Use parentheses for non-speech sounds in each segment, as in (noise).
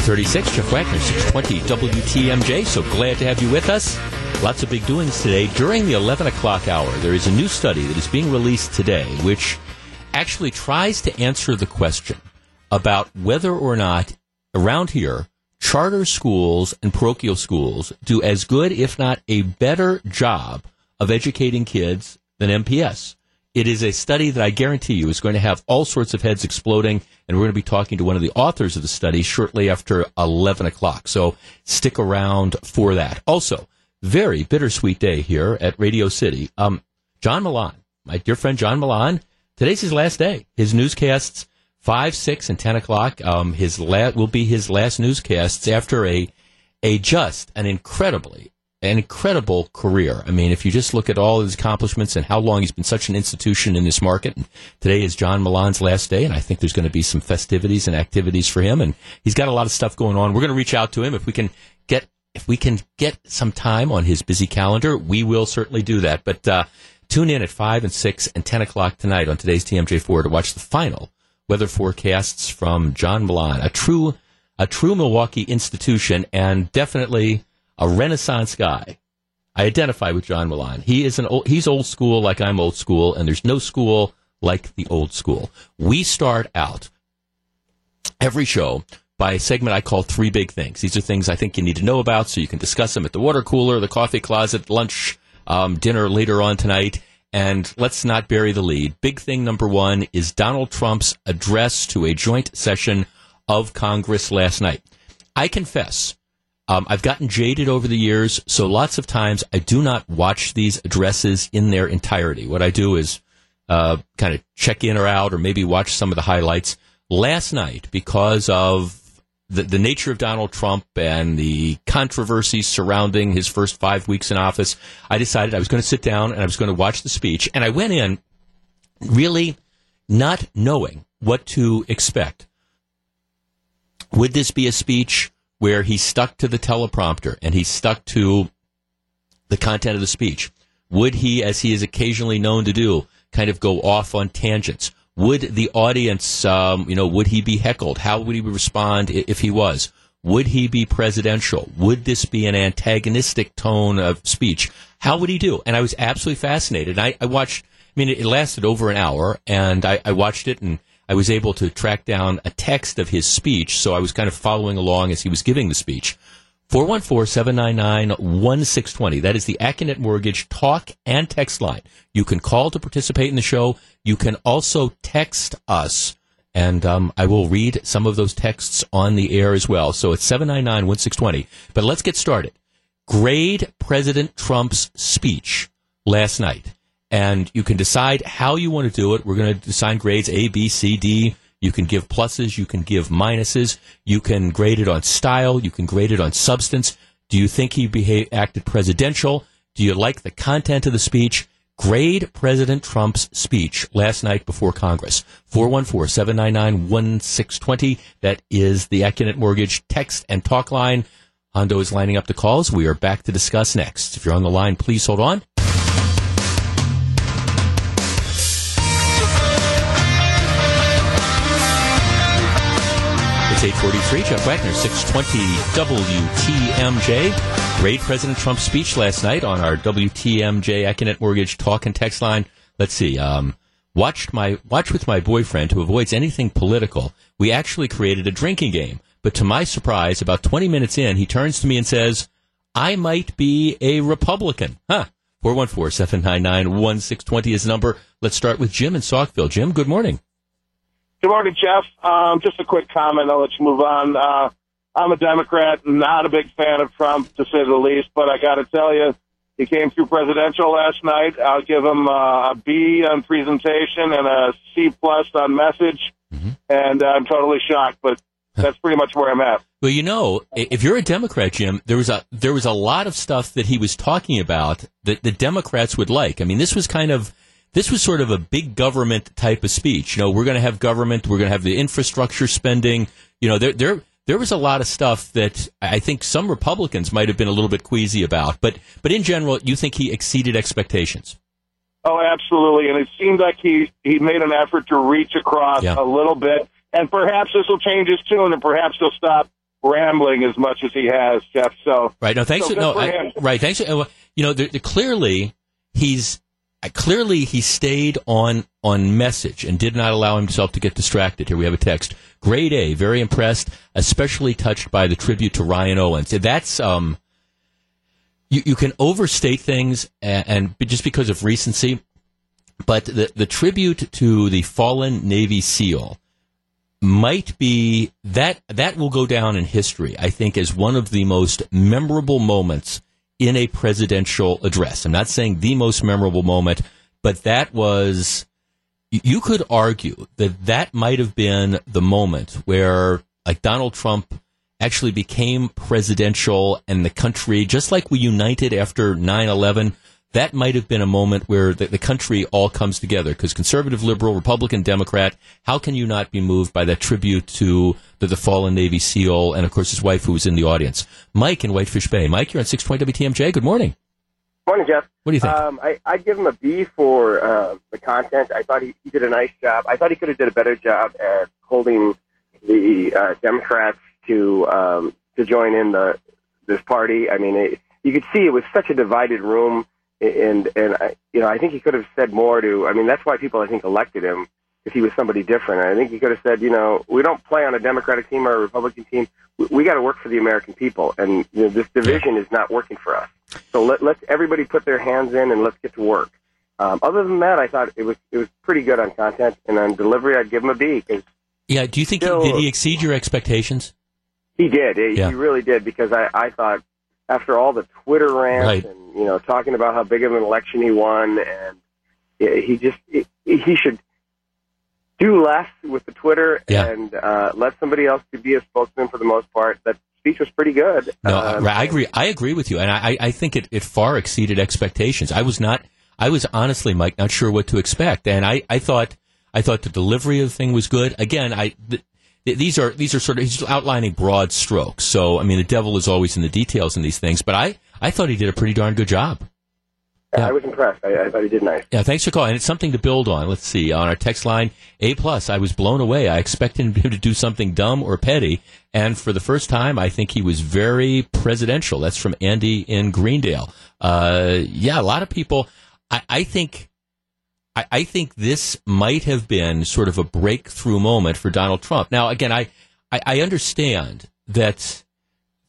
836, Jeff Wagner, 620 WTMJ. So glad to have you with us. Lots of big doings today. During the 11 o'clock hour, there is a new study that is being released today, which actually tries to answer the question about whether or not around here, charter schools and parochial schools do as good, if not a better job of educating kids than MPS. It is a study that I guarantee you is going to have all sorts of heads exploding, and we're going to be talking to one of the authors of the study shortly after 11 o'clock. So stick around for that. Also, very bittersweet day here at Radio City. Um, John Malan, my dear friend John Malan, today's his last day. His newscasts, 5, 6, and 10 o'clock, um, his la- will be his last newscasts after a, a just an incredibly an incredible career. I mean, if you just look at all his accomplishments and how long he's been such an institution in this market, today is John Malan's last day, and I think there's going to be some festivities and activities for him, and he's got a lot of stuff going on. We're going to reach out to him if we can get if we can get some time on his busy calendar. We will certainly do that. But uh, tune in at five and six and ten o'clock tonight on today's TMJ4 to watch the final weather forecasts from John Milan, a true a true Milwaukee institution, and definitely a Renaissance guy. I identify with John Malan. He is an old, he's old school like I'm old school, and there's no school like the old school. We start out every show by a segment I call Three Big Things. These are things I think you need to know about so you can discuss them at the water cooler, the coffee closet, lunch, um, dinner later on tonight. And let's not bury the lead. Big thing number one is Donald Trump's address to a joint session of Congress last night. I confess, um, I've gotten jaded over the years, so lots of times I do not watch these addresses in their entirety. What I do is uh, kind of check in or out, or maybe watch some of the highlights. Last night, because of the, the nature of Donald Trump and the controversies surrounding his first five weeks in office, I decided I was going to sit down and I was going to watch the speech. And I went in really not knowing what to expect. Would this be a speech where he stuck to the teleprompter and he stuck to the content of the speech? Would he, as he is occasionally known to do, kind of go off on tangents? Would the audience, um, you know, would he be heckled? How would he respond if he was? Would he be presidential? Would this be an antagonistic tone of speech? How would he do? And I was absolutely fascinated. I, I watched, I mean, it lasted over an hour, and I, I watched it and I was able to track down a text of his speech, so I was kind of following along as he was giving the speech. 414-799-1620. That is the Accunet Mortgage talk and text line. You can call to participate in the show. You can also text us, and um, I will read some of those texts on the air as well. So it's 799-1620. But let's get started. Grade President Trump's speech last night and you can decide how you want to do it. We're going to assign grades A, B, C, D. You can give pluses, you can give minuses, you can grade it on style, you can grade it on substance. Do you think he behaved, acted presidential? Do you like the content of the speech? Grade President Trump's speech last night before Congress. 414-799-1620. That is the Accunet Mortgage text and talk line. Hondo is lining up the calls. We are back to discuss next. If you're on the line, please hold on. It's 843. Jeff Wagner, 620 WTMJ. Great President Trump's speech last night on our WTMJ Accunet Mortgage talk and text line. Let's see. Um, watched my watch with my boyfriend who avoids anything political. We actually created a drinking game. But to my surprise, about 20 minutes in, he turns to me and says, I might be a Republican. Huh. 414-799-1620 is the number. Let's start with Jim in Saukville. Jim, good morning. Good morning, Jeff. Um, just a quick comment. I'll let you move on. Uh, I'm a Democrat, not a big fan of Trump, to say the least, but I got to tell you, he came through presidential last night. I'll give him uh, a B on presentation and a C plus on message, mm-hmm. and I'm totally shocked, but that's pretty much where I'm at. Well, you know, if you're a Democrat, Jim, there was a there was a lot of stuff that he was talking about that the Democrats would like. I mean, this was kind of this was sort of a big government type of speech. You know, we're going to have government, we're going to have the infrastructure spending. You know, there there there was a lot of stuff that I think some Republicans might have been a little bit queasy about, but but in general, you think he exceeded expectations. Oh, absolutely, and it seemed like he he made an effort to reach across yeah. a little bit, and perhaps this will change his tune, and perhaps he'll stop rambling as much as he has, Jeff. So right. No, thanks. So no, I, right. Thanks. You know, the, the, clearly he's clearly he stayed on on message and did not allow himself to get distracted. Here we have a text. Grade A, very impressed, especially touched by the tribute to Ryan Owens. That's um, you, you can overstate things and, and just because of recency, but the the tribute to the fallen Navy SEAL might be that that will go down in history. I think as one of the most memorable moments in a presidential address. I'm not saying the most memorable moment, but that was, you could argue that that might have been the moment where, like, Donald Trump actually became presidential and the country, just like we united after 9 11, that might have been a moment where the, the country all comes together because conservative, liberal, Republican, Democrat, how can you not be moved by that tribute to the, the fallen Navy SEAL and, of course, his wife who was in the audience? Mike in Whitefish Bay. Mike, you're on 620 WTMJ. Good morning. Morning, Jeff. What do you think? Um, I, I'd give him a B for uh, the content. I thought he, he did a nice job. I thought he could have did a better job at holding the uh, Democrats to um, to join in the this party. I mean, it, you could see it was such a divided room and and I, you know I think he could have said more to. I mean, that's why people I think elected him if he was somebody different. I think he could have said, you know, we don't play on a Democratic team or a Republican team. We, we got to work for the American people, and you know, this division is not working for us. So let let everybody put their hands in and let's get to work. Um, other than that, I thought it was it was pretty good on content and on delivery. I'd give him a B because. Yeah, do you think still, did he exceed your expectations? He did. He, yeah. he really did because I, I thought after all the Twitter rants right. and you know talking about how big of an election he won, and he just he should do less with the Twitter yeah. and uh, let somebody else be a spokesman for the most part. That speech was pretty good. No, um, I agree. I agree with you, and I, I think it, it far exceeded expectations. I was not. I was honestly, Mike, not sure what to expect, and I, I thought I thought the delivery of the thing was good. Again, I these are these are sort of he's outlining broad strokes. So I mean, the devil is always in the details in these things. But I I thought he did a pretty darn good job. Yeah. I was impressed. I, I, thought he did nice. Yeah, thanks for calling. And it's something to build on. Let's see on our text line A plus. I was blown away. I expected him (laughs) to do something dumb or petty, and for the first time, I think he was very presidential. That's from Andy in Greendale. Uh, yeah, a lot of people. I, I think I, I think this might have been sort of a breakthrough moment for Donald Trump. Now, again, I, I, I understand that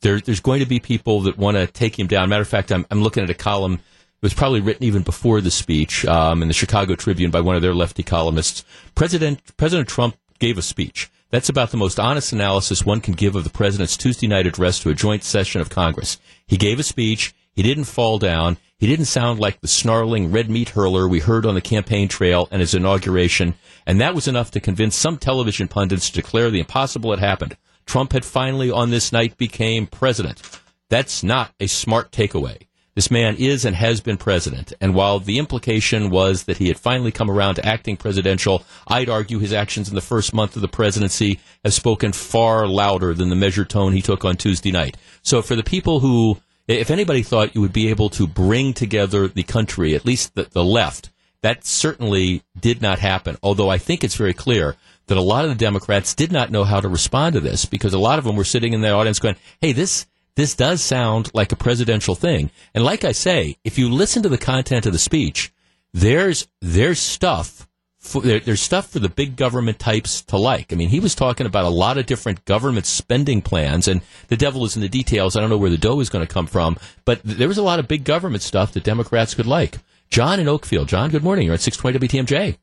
there, there's going to be people that want to take him down. Matter of fact, I'm, I'm looking at a column. It was probably written even before the speech um, in the Chicago Tribune by one of their lefty columnists. President President Trump gave a speech. That's about the most honest analysis one can give of the president's Tuesday night address to a joint session of Congress. He gave a speech. He didn't fall down. He didn't sound like the snarling red meat hurler we heard on the campaign trail and his inauguration, and that was enough to convince some television pundits to declare the impossible had happened. Trump had finally, on this night, became president. That's not a smart takeaway. This man is and has been president, and while the implication was that he had finally come around to acting presidential, I'd argue his actions in the first month of the presidency have spoken far louder than the measured tone he took on Tuesday night. So for the people who if anybody thought you would be able to bring together the country, at least the, the left, that certainly did not happen. Although I think it's very clear that a lot of the Democrats did not know how to respond to this because a lot of them were sitting in the audience going, "Hey, this this does sound like a presidential thing." And like I say, if you listen to the content of the speech, there's there's stuff there's stuff for the big government types to like. I mean, he was talking about a lot of different government spending plans, and the devil is in the details. I don't know where the dough is going to come from, but there was a lot of big government stuff that Democrats could like. John in Oakfield. John, good morning. You're at 620 WTMJ.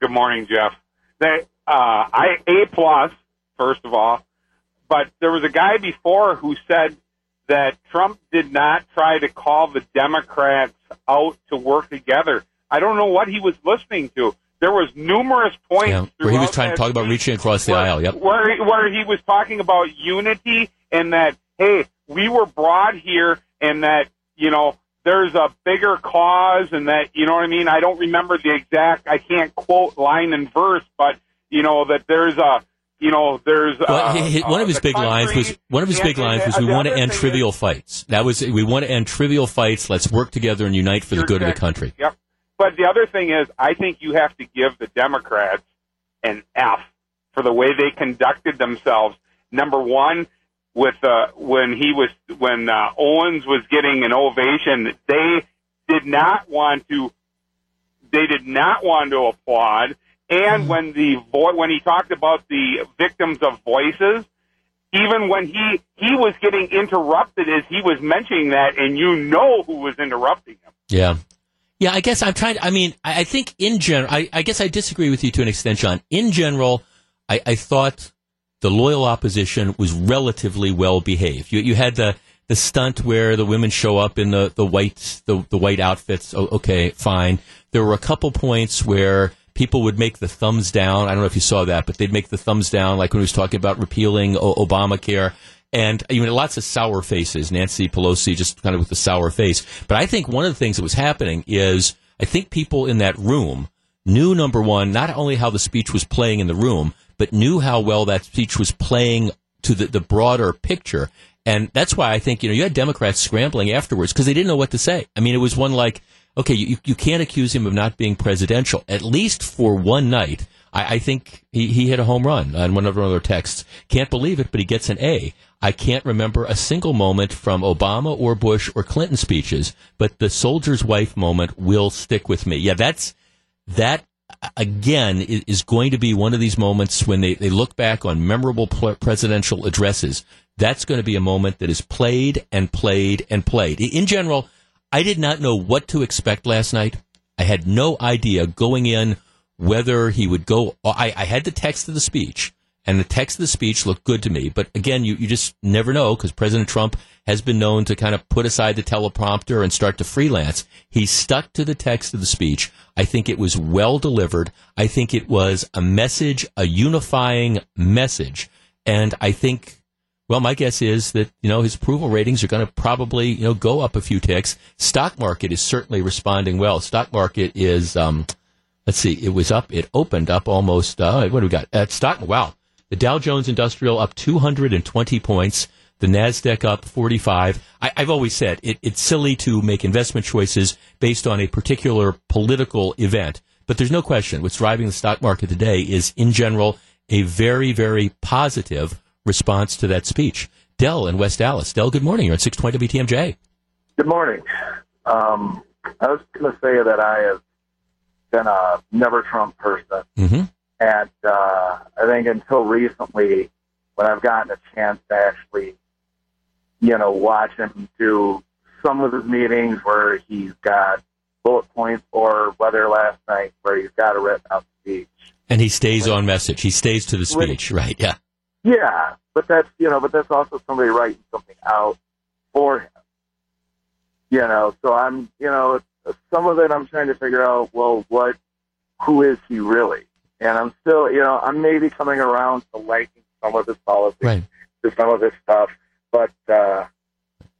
Good morning, Jeff. They, uh, I A plus first of all, but there was a guy before who said that Trump did not try to call the Democrats out to work together. I don't know what he was listening to there was numerous points yeah, where he was trying to talk about reaching across the where, aisle. Yep. Where where he was talking about unity and that hey, we were broad here and that you know there's a bigger cause and that you know what I mean. I don't remember the exact. I can't quote line and verse, but you know that there's a you know, there's well, uh, one of his big lines was one of his big lines was we want to end trivial is, fights. That was we want to end trivial fights. Let's work together and unite for the good of the country. Yep. But the other thing is, I think you have to give the Democrats an F for the way they conducted themselves. Number one, with uh, when he was when uh, Owens was getting an ovation. They did not want to. They did not want to applaud. And when the vo- when he talked about the victims of voices, even when he he was getting interrupted as he was mentioning that, and you know who was interrupting him. Yeah. Yeah, I guess I'm trying. To, I mean, I, I think in general, I, I, guess I disagree with you to an extent, John. In general, I, I thought the loyal opposition was relatively well behaved. You, you had the the stunt where the women show up in the the white the, the white outfits. Oh, okay, fine. There were a couple points where people would make the thumbs down. I don't know if you saw that, but they'd make the thumbs down, like when he was talking about repealing o- Obamacare. And you know, lots of sour faces. Nancy Pelosi just kind of with the sour face. But I think one of the things that was happening is I think people in that room knew number one, not only how the speech was playing in the room, but knew how well that speech was playing to the, the broader picture. And that's why I think, you know, you had Democrats scrambling afterwards because they didn't know what to say. I mean, it was one like, okay, you, you can't accuse him of not being presidential, at least for one night. I, I think he, he hit a home run on one of our texts. Can't believe it, but he gets an A. I can't remember a single moment from Obama or Bush or Clinton speeches, but the soldier's wife moment will stick with me. Yeah, that's, that again is going to be one of these moments when they, they look back on memorable presidential addresses. That's going to be a moment that is played and played and played. In general, I did not know what to expect last night. I had no idea going in whether he would go. I, I had the text of the speech, and the text of the speech looked good to me. But again, you, you just never know because President Trump has been known to kind of put aside the teleprompter and start to freelance. He stuck to the text of the speech. I think it was well delivered. I think it was a message, a unifying message. And I think well, my guess is that you know his approval ratings are going to probably you know go up a few ticks. Stock market is certainly responding well. Stock market is, um, let's see, it was up. It opened up almost. Uh, what do we got? At stock, wow, the Dow Jones Industrial up 220 points. The Nasdaq up 45. I, have always said it, it's silly to make investment choices based on a particular political event, but there's no question what's driving the stock market today is, in general, a very, very positive response to that speech. Dell in West Allis. Dell, good morning. You're on 620 WTMJ. Good morning. Um, I was going to say that I have been a never Trump person. Mm-hmm. And uh, I think until recently, when I've gotten a chance to actually, you know, watch him do some of his meetings where he's got bullet points or whether last night where he's got a written out speech. And he stays on message. He stays to the speech, right? Yeah. Yeah, but that's you know, but that's also somebody writing something out for him. You know, so I'm you know, some of it I'm trying to figure out. Well, what, who is he really? And I'm still, you know, I'm maybe coming around to liking some of his politics, right. to some of his stuff, but. uh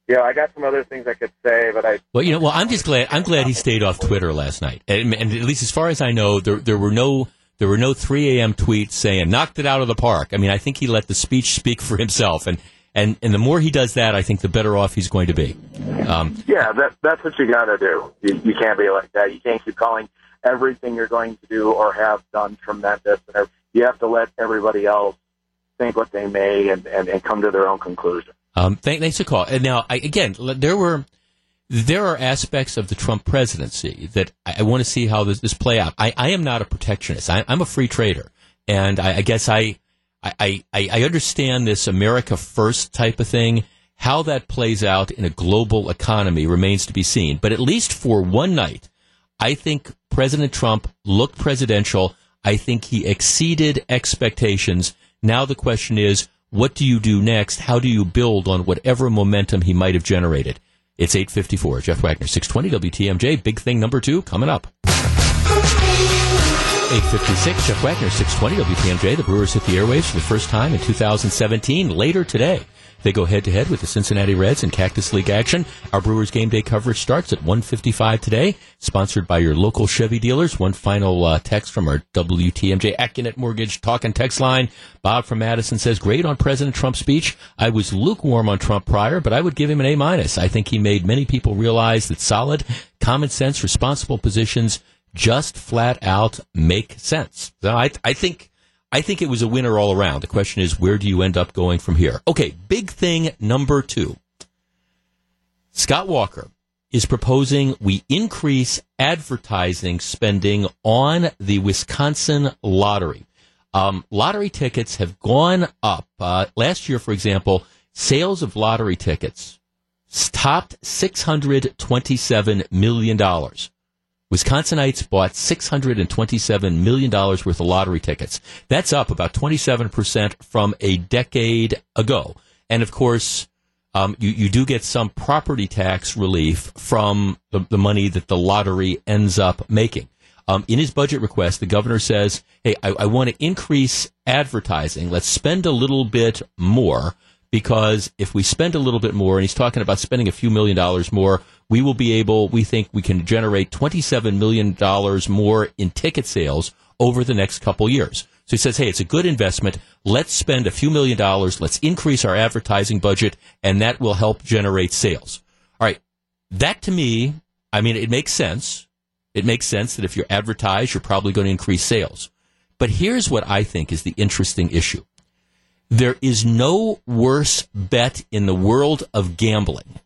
yeah, I got some other things I could say, but I. Well, you know, well, I'm just glad. I'm glad he stayed off Twitter last night, and, and at least as far as I know, there there were no there were no 3 a.m. tweets saying knocked it out of the park. I mean, I think he let the speech speak for himself, and and and the more he does that, I think the better off he's going to be. Um, yeah, that that's what you got to do. You, you can't be like that. You can't keep calling everything you're going to do or have done tremendous. You have to let everybody else think what they may and, and, and come to their own conclusion. Um, thank, thanks for call. And now, I, again, there were there are aspects of the Trump presidency that I, I want to see how this, this, play out. I, I am not a protectionist. I, am a free trader, and I, I guess I, I, I understand this America First type of thing. How that plays out in a global economy remains to be seen. But at least for one night, I think President Trump looked presidential. I think he exceeded expectations. Now the question is, what do you do next? How do you build on whatever momentum he might have generated? It's 854. Jeff Wagner, 620 WTMJ. Big thing number two coming up. 856. Jeff Wagner, 620 WTMJ. The Brewers hit the airwaves for the first time in 2017. Later today, they go head to head with the Cincinnati Reds in Cactus League action. Our Brewers game day coverage starts at 1:55 today. Sponsored by your local Chevy dealers. One final uh, text from our WTMJ Accunet Mortgage talk and text line. Bob from Madison says, "Great on President Trump's speech. I was lukewarm on Trump prior, but I would give him an A minus. I think he made many people realize that solid, common sense, responsible positions just flat out make sense. So I, I think." I think it was a winner all around. The question is, where do you end up going from here? Okay, big thing number two. Scott Walker is proposing we increase advertising spending on the Wisconsin lottery. Um, lottery tickets have gone up. Uh, last year, for example, sales of lottery tickets topped $627 million. Wisconsinites bought $627 million worth of lottery tickets. That's up about 27% from a decade ago. And of course, um, you, you do get some property tax relief from the, the money that the lottery ends up making. Um, in his budget request, the governor says, hey, I, I want to increase advertising. Let's spend a little bit more because if we spend a little bit more, and he's talking about spending a few million dollars more, we will be able, we think we can generate $27 million more in ticket sales over the next couple years. So he says, hey, it's a good investment. Let's spend a few million dollars. Let's increase our advertising budget, and that will help generate sales. All right. That to me, I mean, it makes sense. It makes sense that if you're advertised, you're probably going to increase sales. But here's what I think is the interesting issue. There is no worse bet in the world of gambling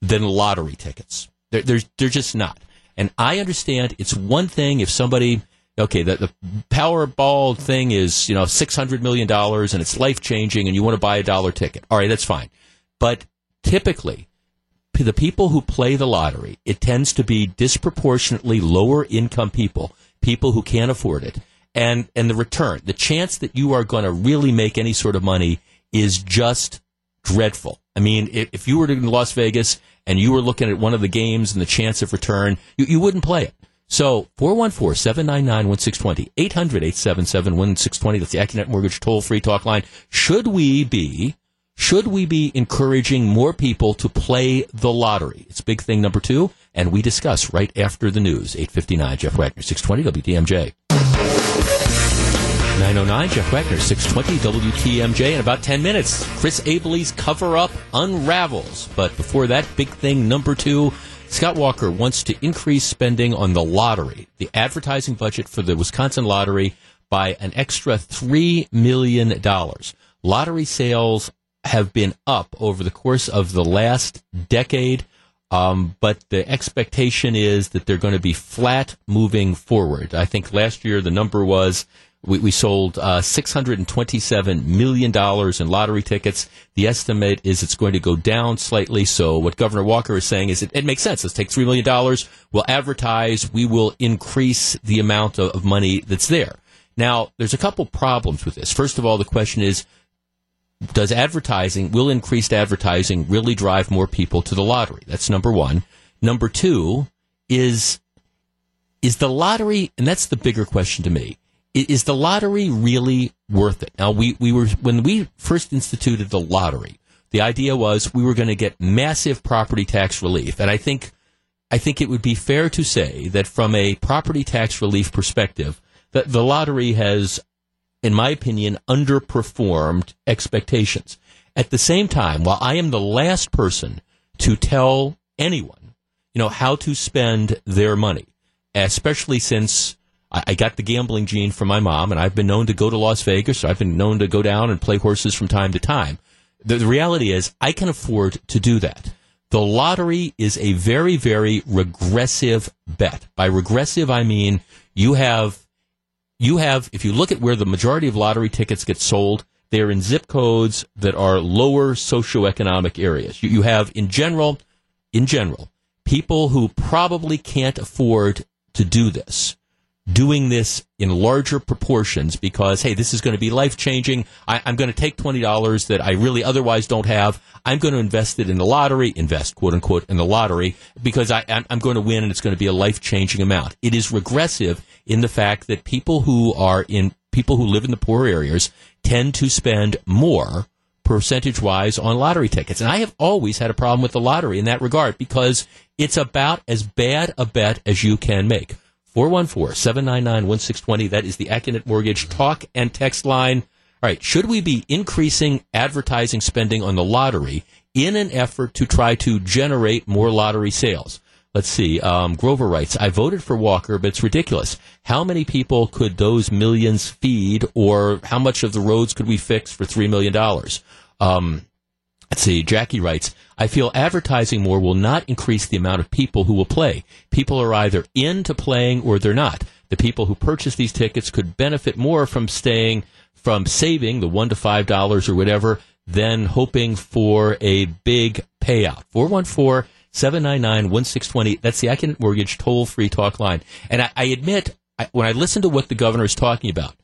than lottery tickets. They're, they're, they're just not. And I understand it's one thing if somebody okay, the, the Powerball thing is, you know, $600 million and it's life changing and you want to buy a dollar ticket. All right, that's fine. But typically, the people who play the lottery, it tends to be disproportionately lower income people, people who can't afford it. And, and the return, the chance that you are going to really make any sort of money is just dreadful. I mean, if, you were in Las Vegas and you were looking at one of the games and the chance of return, you, you wouldn't play it. So 414-799-1620, 800-877-1620. That's the Accunet Mortgage toll-free talk line. Should we be, should we be encouraging more people to play the lottery? It's big thing number two, and we discuss right after the news. 859, Jeff Wagner, 620 WTMJ. 909, Jeff Wagner, 620 WTMJ. In about 10 minutes, Chris Abele's cover-up unravels. But before that, big thing number two, Scott Walker wants to increase spending on the lottery, the advertising budget for the Wisconsin lottery by an extra $3 million. Lottery sales have been up over the course of the last decade, um, but the expectation is that they're going to be flat moving forward. I think last year the number was we, we sold uh, $627 million in lottery tickets. The estimate is it's going to go down slightly. So what Governor Walker is saying is it, it makes sense. Let's take $3 million. We'll advertise. We will increase the amount of, of money that's there. Now, there's a couple problems with this. First of all, the question is, does advertising, will increased advertising really drive more people to the lottery? That's number one. Number two is, is the lottery, and that's the bigger question to me, is the lottery really worth it? Now, we, we were, when we first instituted the lottery, the idea was we were going to get massive property tax relief. And I think, I think it would be fair to say that from a property tax relief perspective, that the lottery has, in my opinion, underperformed expectations. At the same time, while I am the last person to tell anyone, you know, how to spend their money, especially since I, I got the gambling gene from my mom, and I've been known to go to Las Vegas. I've been known to go down and play horses from time to time. The, the reality is, I can afford to do that. The lottery is a very, very regressive bet. By regressive, I mean you have, you have, if you look at where the majority of lottery tickets get sold, they're in zip codes that are lower socioeconomic areas. You, you have, in general, in general, people who probably can't afford to do this doing this in larger proportions because, hey, this is going to be life changing. I'm going to take $20 that I really otherwise don't have. I'm going to invest it in the lottery, invest, quote unquote, in the lottery because I, am going to win and it's going to be a life changing amount. It is regressive in the fact that people who are in, people who live in the poor areas tend to spend more percentage wise on lottery tickets. And I have always had a problem with the lottery in that regard because it's about as bad a bet as you can make. 414 799 1620. That is the Accunet Mortgage talk and text line. All right. Should we be increasing advertising spending on the lottery in an effort to try to generate more lottery sales? Let's see. Um, Grover writes, I voted for Walker, but it's ridiculous. How many people could those millions feed, or how much of the roads could we fix for $3 million? Um, let's see. Jackie writes, I feel advertising more will not increase the amount of people who will play. People are either into playing or they're not. The people who purchase these tickets could benefit more from staying, from saving the one to five dollars or whatever, than hoping for a big payout. 414 799 1620. That's the Accunet Mortgage toll free talk line. And I, I admit, I, when I listen to what the governor is talking about,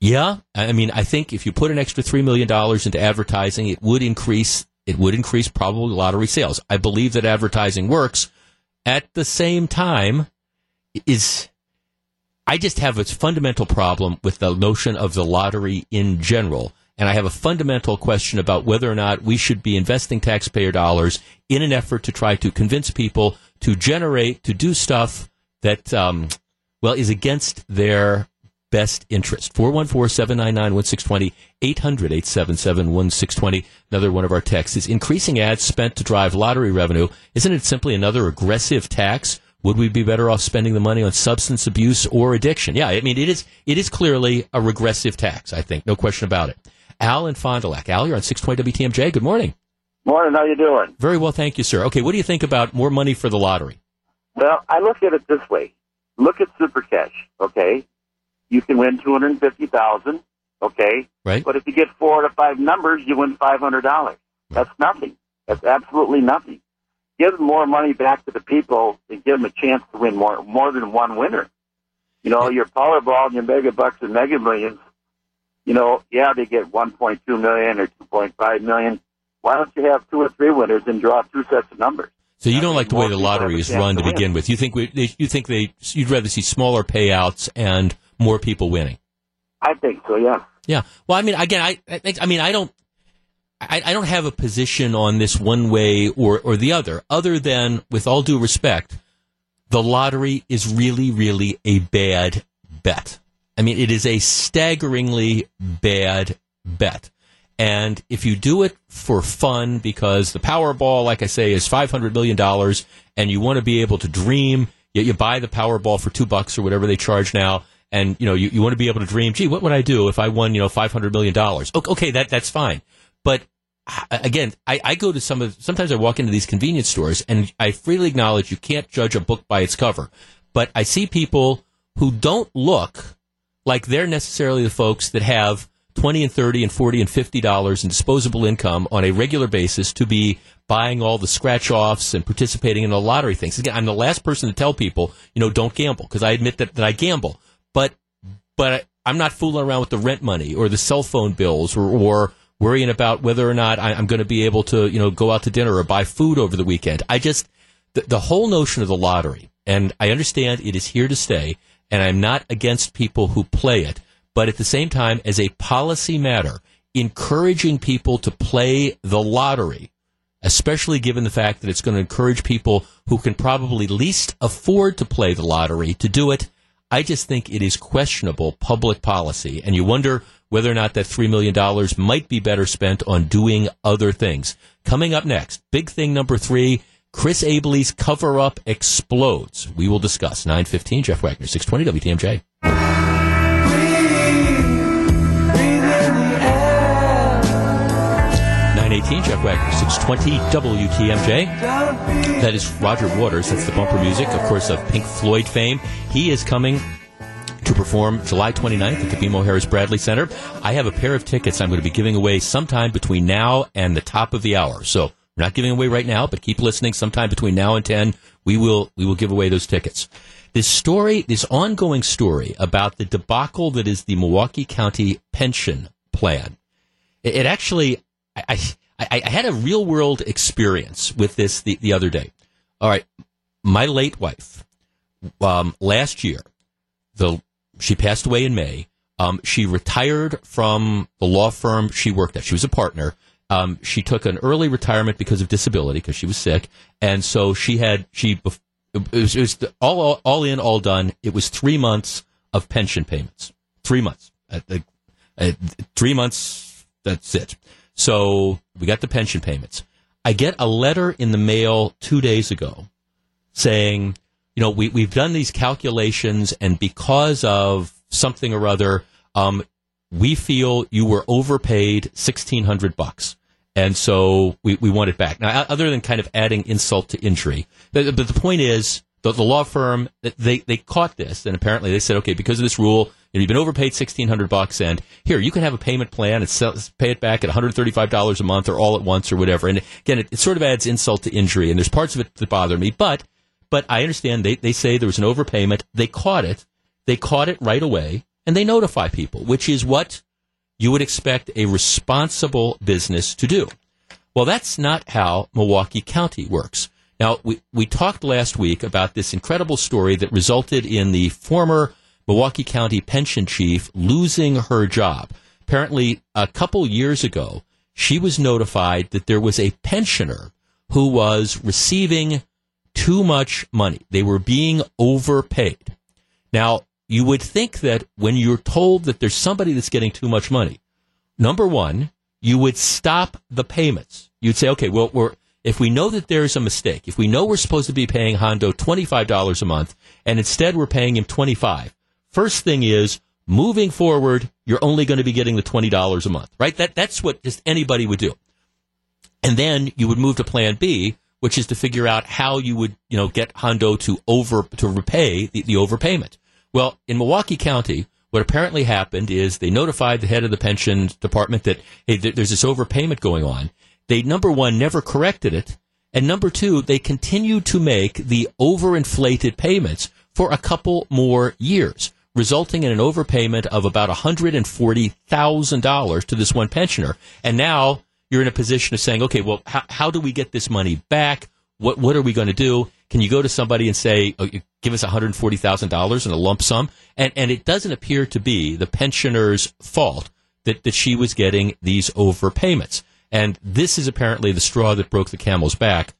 yeah, I mean, I think if you put an extra $3 million into advertising, it would increase, it would increase probably lottery sales. I believe that advertising works. At the same time, is, I just have a fundamental problem with the notion of the lottery in general. And I have a fundamental question about whether or not we should be investing taxpayer dollars in an effort to try to convince people to generate, to do stuff that, um, well, is against their best interest. 414-799-1620, 800-877-1620. Another one of our texts is increasing ads spent to drive lottery revenue. Isn't it simply another aggressive tax? Would we be better off spending the money on substance abuse or addiction? Yeah, I mean, it is, it is clearly a regressive tax, I think. No question about it. Al and Fond du Lac. Al, you're on 620 WTMJ. Good morning. Morning. How you doing? Very well, thank you, sir. Okay, what do you think about more money for the lottery? Well, I look at it this way. Look at Super Cash. Okay, you can win two hundred fifty thousand. Okay, right. But if you get four to five numbers, you win five hundred dollars. That's nothing. That's absolutely nothing. Give more money back to the people and give them a chance to win more more than one winner. You know, your Powerball and your Mega Bucks and Mega Millions you know, yeah, they get 1.2 million or 2.5 million. Why don't you have two or three winners and draw two sets of numbers? So you don't like the way the lottery is run to, to begin with. You think we, you think they you'd rather see smaller payouts and more people winning. I think so. Yeah. Yeah. Well, I mean, again, I I, I mean, I don't. I, I don't have a position on this one way or, or the other, other than, with all due respect, the lottery is really, really a bad bet. I mean, it is a staggeringly bad bet. And if you do it for fun, because the Powerball, like I say, is $500 million, and you want to be able to dream, you, you buy the Powerball for two bucks or whatever they charge now, and you know you, you want to be able to dream. Gee, what would I do if I won you know five hundred million dollars? Okay, that that's fine. But uh, again, I, I go to some of sometimes I walk into these convenience stores, and I freely acknowledge you can't judge a book by its cover. But I see people who don't look like they're necessarily the folks that have 20 and 30 and 40 and 50 dollars in disposable income on a regular basis to be buying all the scratch offs and participating in the lottery things. Again, I'm the last person to tell people, you know, don't gamble because I admit that, that I gamble. But, but I'm not fooling around with the rent money or the cell phone bills or, or worrying about whether or not I, am going to be able to, you know, go out to dinner or buy food over the weekend. I just, the, the whole notion of the lottery, and I understand it is here to stay and I'm not against people who play it. But at the same time, as a policy matter, encouraging people to play the lottery, especially given the fact that it's going to encourage people who can probably least afford to play the lottery to do it, I just think it is questionable public policy. And you wonder whether or not that $3 million might be better spent on doing other things. Coming up next, big thing number three Chris Abele's cover up explodes. We will discuss. 915, Jeff Wagner, 620 WTMJ. 918, Jeff Wagner, 620 WTMJ. That is Roger Waters. That's the bumper music, of course, of Pink Floyd fame. He is coming to perform July 29th at the BMO Harris Bradley Center. I have a pair of tickets I'm going to be giving away sometime between now and the top of the hour. So we're not giving away right now, but keep listening. Sometime between now and 10, we will, we will give away those tickets. This story, this ongoing story about the debacle that is the Milwaukee County pension plan. It, it actually, I, I, I, had a real world experience with this the, the other day. All right. My late wife, um, last year, the, she passed away in May. Um, she retired from the law firm she worked at. She was a partner. Um, she took an early retirement because of disability because she was sick, and so she had she it was, it was all, all, all in all done. It was three months of pension payments. Three months. Uh, uh, three months. That's it. So we got the pension payments. I get a letter in the mail two days ago saying, you know, we, we've done these calculations and because of something or other, um, we feel you were overpaid 1600 bucks. And so we, we want it back. Now, other than kind of adding insult to injury, but, but the point is, the, the law firm they they caught this, and apparently they said, okay, because of this rule, you've been overpaid sixteen hundred bucks, and here you can have a payment plan and sell, pay it back at one hundred thirty five dollars a month or all at once or whatever. And again, it, it, sort of adds insult to injury, and there's parts of it that bother me, but but I understand they they say there was an overpayment. They caught it. They caught it right away, and they notify people, which is what you would expect a responsible business to do. Well, that's not how Milwaukee County works. Now, we, we talked last week about this incredible story that resulted in the former Milwaukee County pension chief losing her job. Apparently, a couple years ago, she was notified that there was a pensioner who was receiving too much money. They were being overpaid. Now, you would think that when you're told that there's somebody that's getting too much money, number one, you would stop the payments. You'd say, okay, well, we're, if we know that there's a mistake, if we know we're supposed to be paying Hondo $25 a month and instead we're paying him 25, first thing is moving forward, you're only going to be getting the $20 a month, right? That, that's what just anybody would do. And then you would move to plan B, which is to figure out how you would, you know, get Hondo to over, to repay the, the overpayment. Well, in Milwaukee County, what apparently happened is they notified the head of the pension department that, hey, there's this overpayment going on. They, number one, never corrected it. And number two, they continued to make the overinflated payments for a couple more years, resulting in an overpayment of about $140,000 to this one pensioner. And now you're in a position of saying, okay, well, how, how do we get this money back? What, what are we going to do? Can you go to somebody and say, oh, give us $140,000 in a lump sum? And, and it doesn't appear to be the pensioner's fault that, that she was getting these overpayments. And this is apparently the straw that broke the camel's back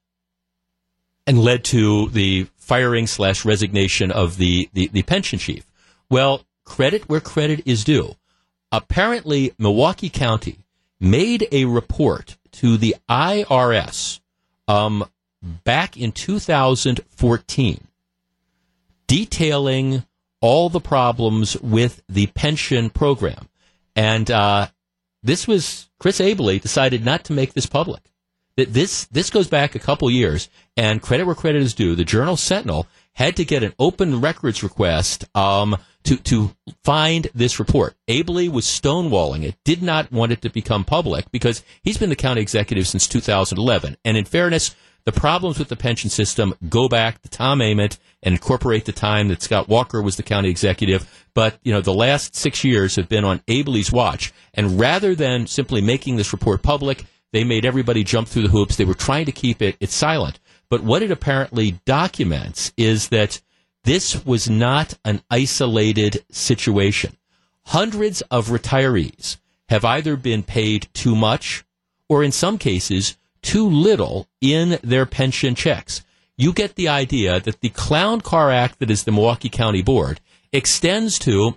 and led to the firing slash resignation of the, the, the pension chief. Well, credit where credit is due. Apparently, Milwaukee County made a report to the IRS um, back in 2014 detailing all the problems with the pension program. And uh, this was Chris Abele decided not to make this public. That this this goes back a couple years, and credit where credit is due. The Journal Sentinel had to get an open records request um, to to find this report. Abele was stonewalling it, did not want it to become public because he's been the county executive since 2011. And in fairness, the problems with the pension system go back to Tom Ament and incorporate the time that Scott Walker was the county executive. But, you know, the last six years have been on Abele's watch. And rather than simply making this report public, they made everybody jump through the hoops. They were trying to keep it, it silent. But what it apparently documents is that this was not an isolated situation. Hundreds of retirees have either been paid too much or in some cases too little in their pension checks. You get the idea that the Clown Car Act that is the Milwaukee County Board extends to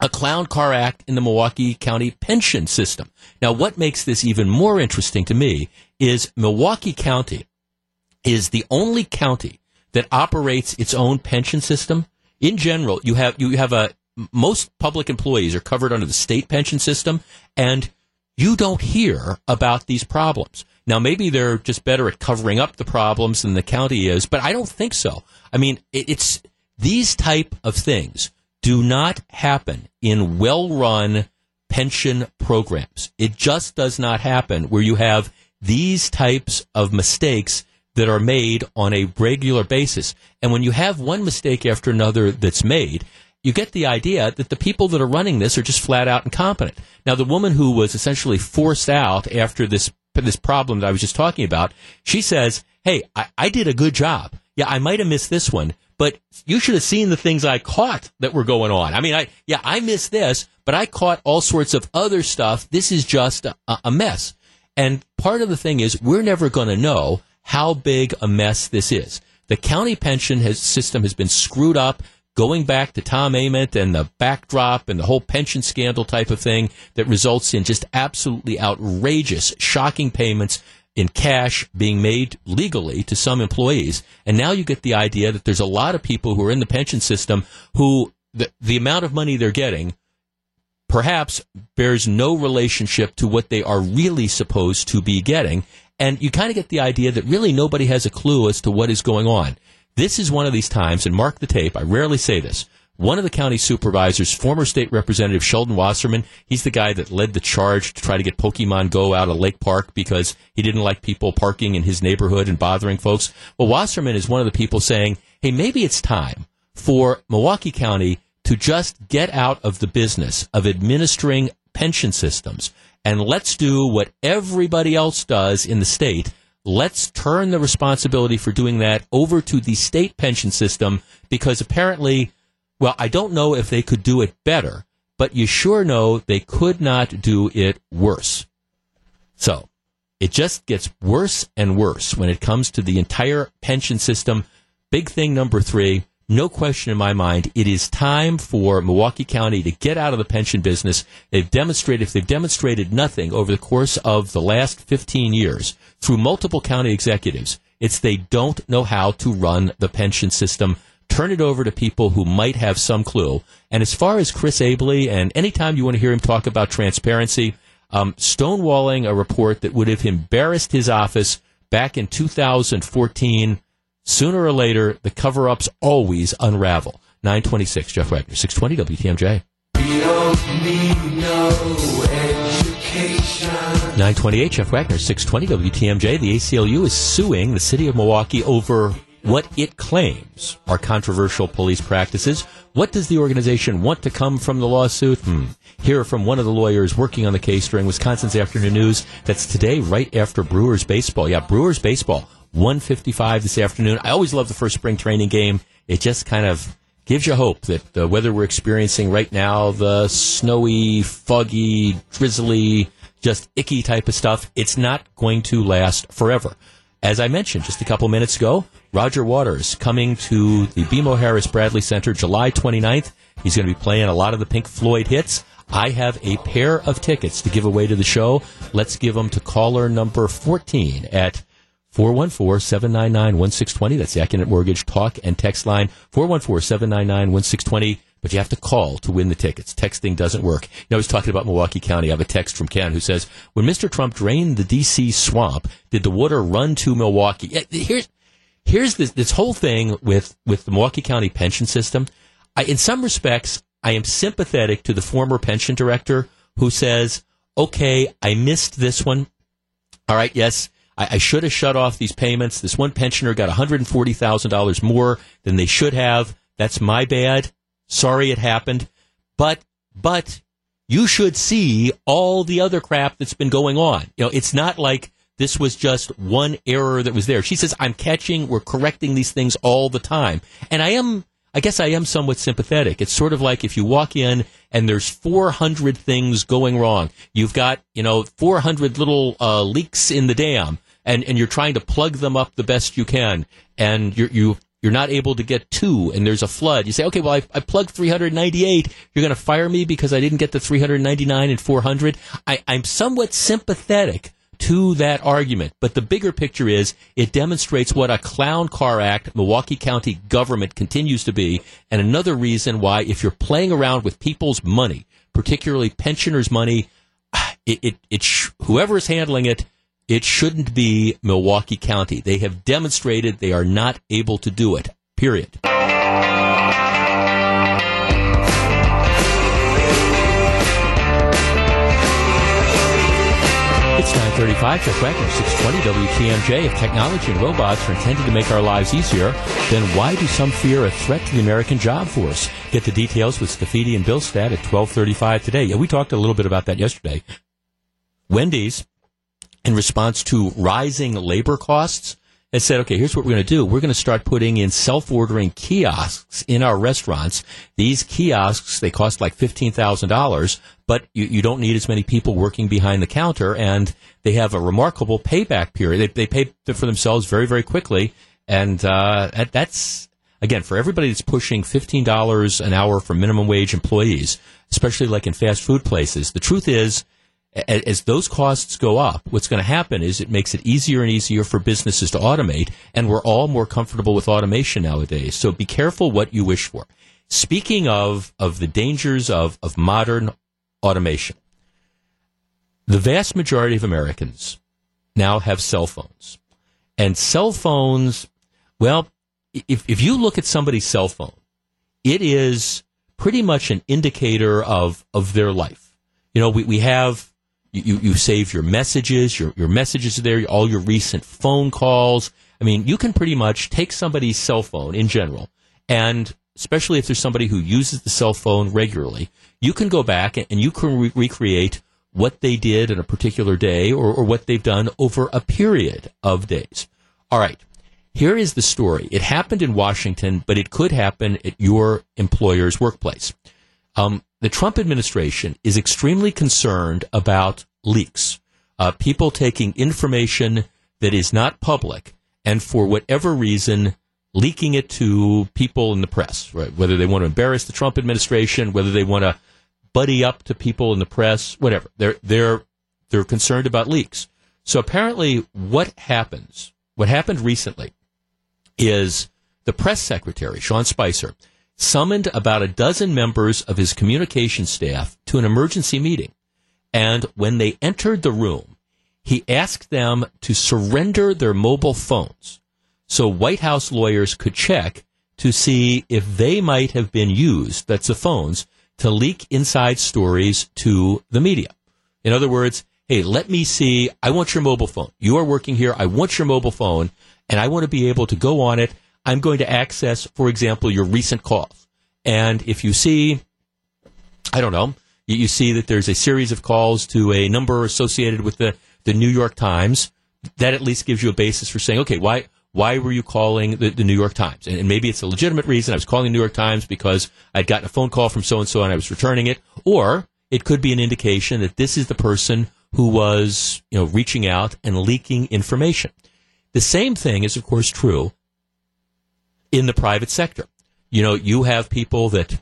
a Clown Car Act in the Milwaukee County pension system. Now, what makes this even more interesting to me is Milwaukee County is the only county that operates its own pension system. In general, you have you have a most public employees are covered under the state pension system, and you don't hear about these problems. Now, maybe they're just better at covering up the problems than the county is, but I don't think so. I mean, it's these type of things do not happen in well-run pension programs. It just does not happen where you have these types of mistakes that are made on a regular basis. And when you have one mistake after another that's made, you get the idea that the people that are running this are just flat out incompetent. Now, the woman who was essentially forced out after this this problem that I was just talking about, she says, Hey, I, I did a good job. Yeah, I might have missed this one, but you should have seen the things I caught that were going on. I mean, I, yeah, I missed this, but I caught all sorts of other stuff. This is just a, a mess. And part of the thing is we're never going to know how big a mess this is. The county pension has, system has been screwed up going back to Tom Ament and the backdrop and the whole pension scandal type of thing that results in just absolutely outrageous, shocking payments. in cash being made legally to some employees. And now you get the idea that there's a lot of people who are in the pension system who the, the amount of money they're getting perhaps bears no relationship to what they are really supposed to be getting. And you kind of get the idea that really nobody has a clue as to what is going on. This is one of these times, and mark the tape, I rarely say this. One of the county supervisors, former state representative Sheldon Wasserman, he's the guy that led the charge to try to get Pokemon Go out of Lake Park because he didn't like people parking in his neighborhood and bothering folks. Well, Wasserman is one of the people saying, hey, maybe it's time for Milwaukee County to just get out of the business of administering pension systems and let's do what everybody else does in the state. Let's turn the responsibility for doing that over to the state pension system because apparently well, I don't know if they could do it better, but you sure know they could not do it worse. So it just gets worse and worse when it comes to the entire pension system. Big thing number three, no question in my mind, it is time for Milwaukee County to get out of the pension business. They've demonstrated, if they've demonstrated nothing over the course of the last 15 years through multiple county executives, it's they don't know how to run the pension system turn it over to people who might have some clue. And as far as Chris Abele, and anytime you want to hear him talk about transparency, um, stonewalling a report that would have embarrassed his office back in 2014, sooner or later, the cover ups always unravel. 926, Jeff Wagner, 620 WTMJ. 928, Jeff Wagner, 620 WTMJ. The ACLU is suing the city of Milwaukee over what it claims are controversial police practices. What does the organization want to come from the lawsuit? Hmm. Hear from one of the lawyers working on the case during Wisconsin's Afternoon News. That's today, right after Brewers baseball. Yeah, Brewers baseball, 155 this afternoon. I always love the first spring training game. It just kind of gives you hope that the weather we're experiencing right now, the snowy, foggy, drizzly, just icky type of stuff, it's not going to last forever. As I mentioned just a couple minutes ago, Roger Waters coming to the BMO Harris Bradley Center July 29th. He's going to be playing a lot of the Pink Floyd hits. I have a pair of tickets to give away to the show. Let's give them to caller number 14 at 414-799-1620. That's the Accunet Mortgage talk and text line 414-799-1620. But you have to call to win the tickets. Texting doesn't work. You know, I was talking about Milwaukee County. I have a text from Ken who says, when Mr. Trump drained the D.C. swamp, did the water run to Milwaukee? Here's, here's this this whole thing with with the Milwaukee County pension system. I, in some respects, I am sympathetic to the former pension director who says, "Okay, I missed this one. All right, yes." I, I should have shut off these payments. This one pensioner got $140,000 more than they should have. That's my bad. Sorry it happened. But, but you should see all the other crap that's been going on. You know, it's not like this was just one error that was there. She says, I'm catching, we're correcting these things all the time. And I am, I guess I am somewhat sympathetic. It's sort of like if you walk in and there's 400 things going wrong. You've got, you know, 400 little uh, leaks in the dam and, and you're trying to plug them up the best you can. And you're, you, you're not able to get two and there's a flood. You say, okay, well, I, I plugged 398. You're going to fire me because I didn't get the 399 and 400. I, I'm somewhat sympathetic to that argument. But the bigger picture is it demonstrates what a clown car act Milwaukee County government continues to be. And another reason why, if you're playing around with people's money, particularly pensioners' money, (sighs) it, it, it whoever is handling it, it shouldn't be Milwaukee County. They have demonstrated they are not able to do it. Period. It's 935, Jeff Wagner, 620 WTMJ. If technology and robots are intended to make our lives easier, then why do some fear a threat to the American job force? Get the details with Scaffidi and Billstead at 1235 today. Yeah, we talked a little bit about that yesterday. Wendy's, in response to rising labor costs, and said, okay, here's what we're going to do. We're going to start putting in self-ordering kiosks in our restaurants. These kiosks, they cost like $15,000, but you, you don't need as many people working behind the counter and they have a remarkable payback period. They, they pay for themselves very, very quickly. And, uh, that's, again, for everybody that's pushing $15 an hour for minimum wage employees, especially like in fast food places, the truth is, as those costs go up, what's going to happen is it makes it easier and easier for businesses to automate, and we're all more comfortable with automation nowadays. So be careful what you wish for. Speaking of, of the dangers of, of modern automation, the vast majority of Americans now have cell phones. And cell phones, well, if, if you look at somebody's cell phone, it is pretty much an indicator of, of their life. You know, we, we have you, you save your messages, your, your messages are there, all your recent phone calls. I mean, you can pretty much take somebody's cell phone in general, and especially if there's somebody who uses the cell phone regularly, you can go back and you can re- recreate what they did in a particular day or, or what they've done over a period of days. All right. Here is the story. It happened in Washington, but it could happen at your employer's workplace. Um, the Trump administration is extremely concerned about leaks, uh, people taking information that is not public and for whatever reason leaking it to people in the press, right? Whether they want to embarrass the Trump administration, whether they want to buddy up to people in the press, whatever. They're they're they're concerned about leaks. So apparently, what happens? What happened recently is the press secretary, Sean Spicer, summoned about a dozen members of his communication staff to an emergency meeting. And when they entered the room, he asked them to surrender their mobile phones so White House lawyers could check to see if they might have been used, that's the phones, to leak inside stories to the media. In other words, hey, let me see, I want your mobile phone. You are working here, I want your mobile phone, and I want to be able to go on it I'm going to access, for example, your recent calls. And if you see, I don't know, you, see that there's a series of calls to a number associated with the, the New York Times, that at least gives you a basis for saying, okay, why, why were you calling the, the New York Times? And, and, maybe it's a legitimate reason. I was calling the New York Times because I'd gotten a phone call from so and so and I was returning it. Or it could be an indication that this is the person who was, you know, reaching out and leaking information. The same thing is, of course, true in the private sector. You know, you have people that,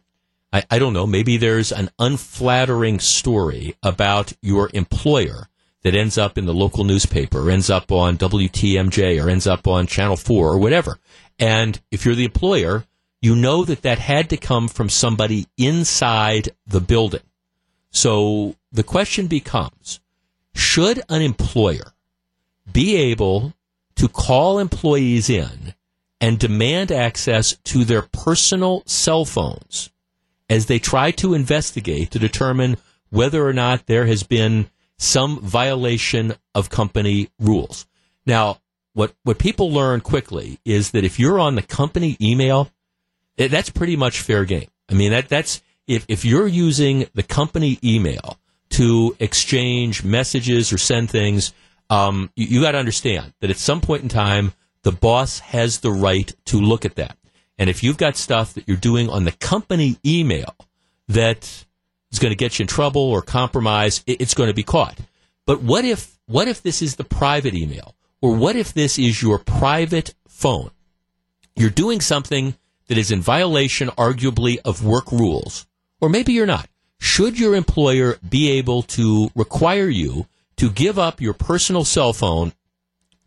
I, I don't know, maybe there's an unflattering story about your employer that ends up in the local newspaper, ends up on WTMJ, or ends up on Channel 4, or whatever. And if you're the employer, you know that that had to come from somebody inside the building. So the question becomes should an employer be able to call employees in and demand access to their personal cell phones as they try to investigate to determine whether or not there has been some violation of company rules. Now, what, what people learn quickly is that if you're on the company email, eh, that's pretty much fair game. I mean, that, that's, if, if you're using the company email to exchange messages or send things, um, you, you got to understand that at some point in time, the boss has the right to look at that. And if you've got stuff that you're doing on the company email that is going to get you in trouble or compromise, it's going to be caught. But what if what if this is the private email? Or what if this is your private phone? You're doing something that is in violation, arguably, of work rules. Or maybe you're not. Should your employer be able to require you to give up your personal cell phone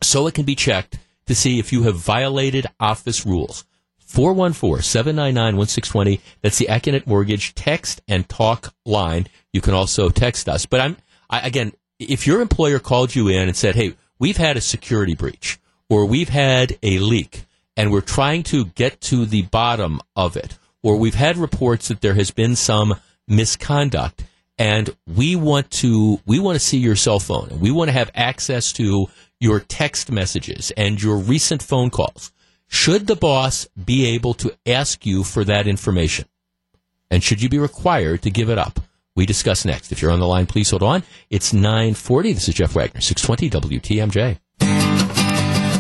so it can be checked to see if you have violated office rules. 414-799-1620. That's the Accunet Mortgage text and talk line. You can also text us. But I'm, I, again, if your employer called you in and said, hey, we've had a security breach or we've had a leak and we're trying to get to the bottom of it or we've had reports that there has been some misconduct and we want to, we want to see your cell phone and we want to have access to your text messages and your recent phone calls, should the boss be able to ask you for that information? And should you be required to give it up? We discuss next. If you're on the line, please hold on. It's 940. This is Jeff Wagner, 620 WTMJ.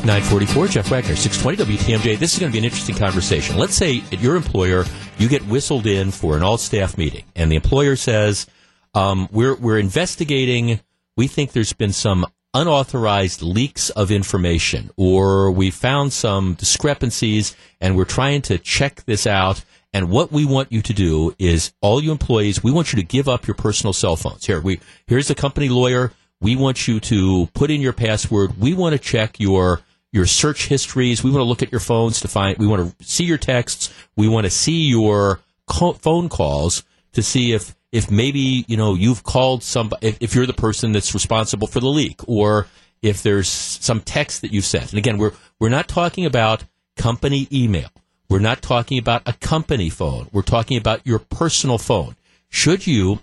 944, Jeff Wagner, 620 WTMJ. This is going to be an interesting conversation. Let's say at your employer, you get whistled in for an all staff meeting, and the employer says, um, we're, we're investigating, we think there's been some unauthorized leaks of information, or we found some discrepancies and we're trying to check this out. And what we want you to do is all you employees, we want you to give up your personal cell phones. Here, we, here's the company lawyer. We want you to put in your password. We want to check your, your search histories. We want to look at your phones to find, we want to see your texts. We want to see your co- phone calls to see if, if maybe, you know, you've called somebody, if, if you're the person that's responsible for the leak or if there's some text that you've sent. And again, we're, we're not talking about company email. We're not talking about a company phone. We're talking about your personal phone. Should you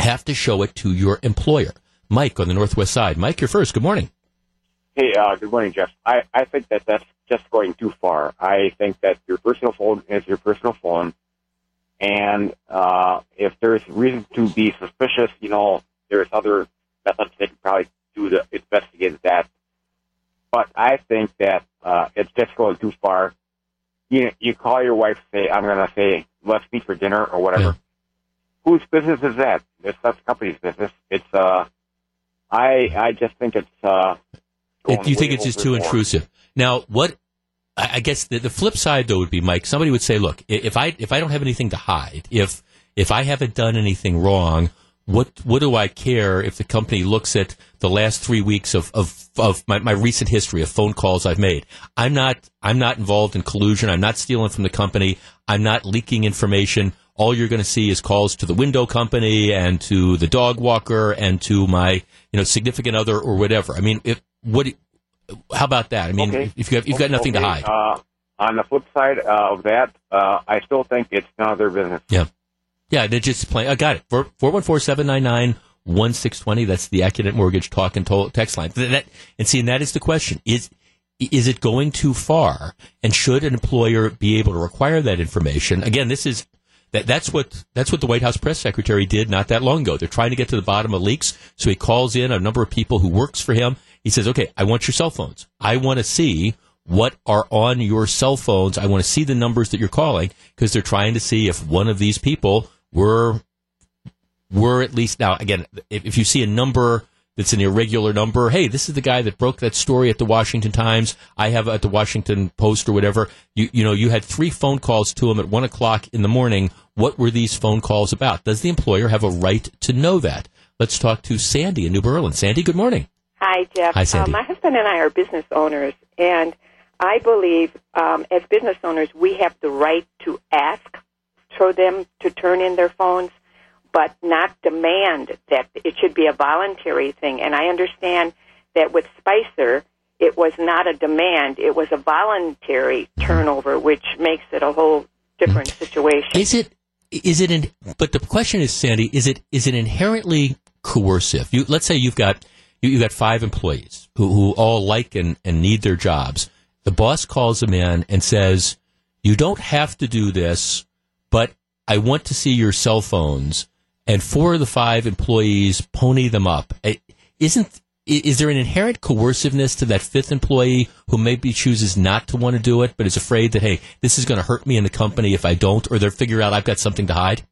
have to show it to your employer? Mike on the Northwest side. Mike, you're first. Good morning. Hey, uh, good morning, Jeff. I, I think that that's just going too far. I think that your personal phone is your personal phone. And uh, if there's reason to be suspicious, you know, there's other methods they can probably do to investigate that. But I think that uh, it's just going too far you you call your wife, say, I'm going to say, let's meet for dinner or whatever. Yeah. Whose business is that? It's that's the company's business. It's uh, I I just think it's uh. It, you think it's just too overboard. intrusive? Now, what? I guess the, the flip side though would be, Mike. Somebody would say, "Look, if I if I don't have anything to hide, if if I haven't done anything wrong, what what do I care if the company looks at the last three weeks of of, of my, my recent history of phone calls I've made? I'm not I'm not involved in collusion. I'm not stealing from the company. I'm not leaking information. All you're going to see is calls to the window company and to the dog walker and to my you know significant other or whatever. I mean, if what? How about that? I mean, Okay. if you have, you've got nothing Okay, to hide. Uh, on the flip side uh, of that, uh, I still think it's none of their business. Yeah. Yeah, they're just playing. I got it. 414 799 1620. That's the Accunet Mortgage Talk and Toll text line. Th- That, and see, and that is the question. Is, is it going too far? And should an employer be able to require that information? Again, this is. That, that's what that's what the White House press secretary did not that long ago. They're trying to get to the bottom of leaks, so he calls in a number of people who works for him. He says, "Okay, I want your cell phones. I want to see what are on your cell phones. I want to see the numbers that you're calling because they're trying to see if one of these people were were at least now again if, if you see a number that's an irregular number hey this is the guy that broke that story at the washington times. I have at the washington post or whatever. You you know you had three phone calls to him at one o'clock in the morning. What were these phone calls about? Does the employer have a right to know that? Let's talk to sandy in new berlin. Sandy good morning Hi, Jeff. Hi, Sandy. Uh, my husband and I are business owners, and I believe um, as business owners we have the right to ask for them to turn in their phones, but not demand that it should be a voluntary thing. And I understand that with Spicer, it was not a demand; it was a voluntary turnover, which makes it a whole different situation. Is it is it in, but the question is Sandy is it is it inherently coercive you let's say you've got you, you've got five employees who, who all like and, and need their jobs. The boss calls them in and says you don't have to do this but I want to see your cell phones. And four of the five employees pony them up. Isn't is there an inherent coerciveness to that fifth employee who maybe chooses not to want to do it, but is afraid that hey, this is going to hurt me in the company if I don't, or they figure out I've got something to hide?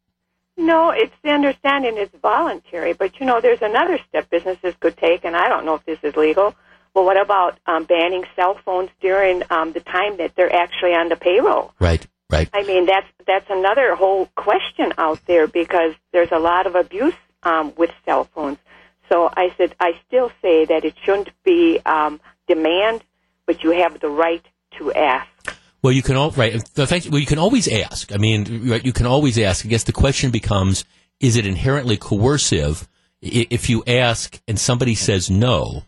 No, it's the understanding it's voluntary, but you know, there's another step businesses could take, and I don't know if this is legal. Well, what about um, banning cell phones during um, the time that they're actually on the payroll? Right, right. I mean, that's that's another whole question out there because there's a lot of abuse um, with cell phones. So I said, I still say that it shouldn't be um, demand, but you have the right to ask. Well, you can all right. Well, you can always ask. I mean, right, you can always ask. I guess the question becomes: Is it inherently coercive if you ask and somebody says no?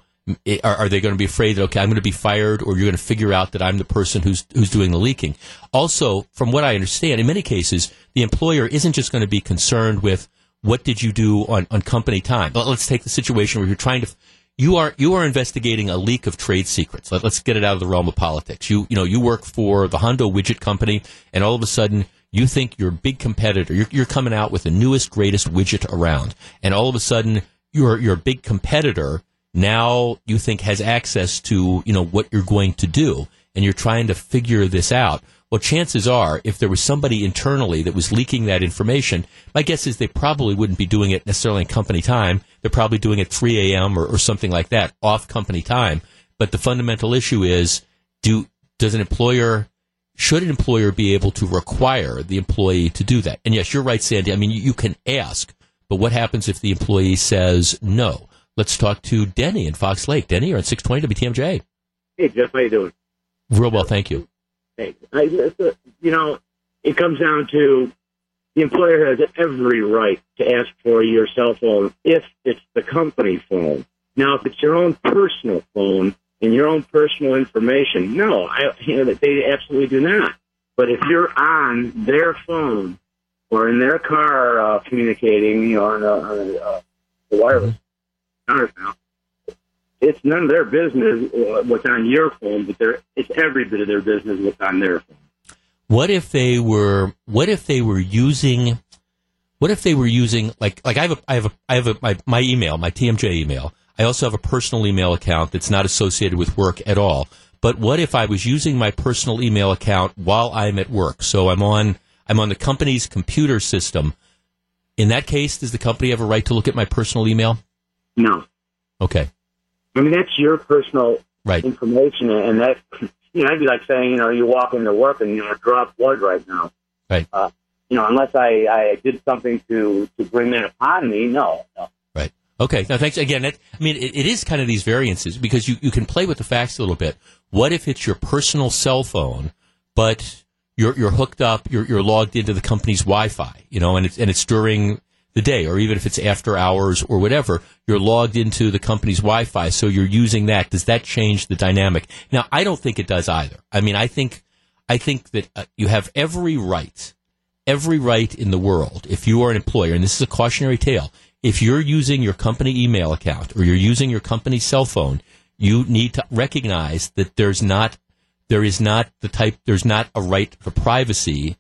Are, are they going to be afraid that okay, I'm going to be fired, or you're going to figure out that I'm the person who's who's doing the leaking? Also, from what I understand, in many cases, the employer isn't just going to be concerned with what did you do on, on company time. Let- Let's take the situation where you're trying to you are you are investigating a leak of trade secrets. Let, us get it out of the realm of politics. You you know you work for the Hondo widget company, and all of a sudden you think your big competitor you're, you're coming out with the newest greatest widget around, and all of a sudden your your big competitor now you think has access to you know what you're going to do, and you're trying to figure this out. Well, chances are, if there was somebody internally that was leaking that information, my guess is they probably wouldn't be doing it necessarily in company time. They're probably doing it 3 a.m. Or, or something like that, off company time. But the fundamental issue is, do does an employer should an employer be able to require the employee to do that? And yes, you're right, Sandy. I mean, you, you can ask, but what happens if the employee says no? Let's talk to Denny in Fox Lake. Denny, you're on 620 WTMJ. Hey, Jeff, how you doing? Real well, thank you. I, you know, it comes down to the employer has every right to ask for your cell phone if it's the company phone. Now, if it's your own personal phone and your own personal information, no, I, you know, they absolutely do not. But if you're on their phone or in their car uh, communicating, you know, on a, on a, uh, wireless mm-hmm. It's none of their business uh, what's on your phone, but they're, it's every bit of their business what's on their phone. What if they were? What if they were using? What if they were using like like I have a I have a I have a my, my email my TMJ email. I also have a personal email account that's not associated with work at all. But what if I was using my personal email account while I'm at work? So I'm on I'm on the company's computer system. In that case, does the company have a right to look at my personal email? No. Okay. I mean, that's your personal right. information, and that you know, it'd be like saying, you know, you walk into work and you know, drop blood right now. Right. Uh, you know, unless I, I did something to to bring that upon me, no, no. Right. Okay. Now, thanks again. I mean, it, it is kind of these variances because you, you can play with the facts a little bit. What if it's your personal cell phone, but you're you're hooked up, you're you're logged into the company's Wi-Fi, you know, and it's and it's during the day, or even if it's after hours or whatever, you're logged into the company's Wi-Fi, so you're using that. Does that change the dynamic? Now, I don't think it does either. I mean, I think, I think that uh, you have every right, every right in the world, if you are an employer, and this is a cautionary tale, if you're using your company email account or you're using your company cell phone, you need to recognize that there's not, there is not the type, there's not a right for privacy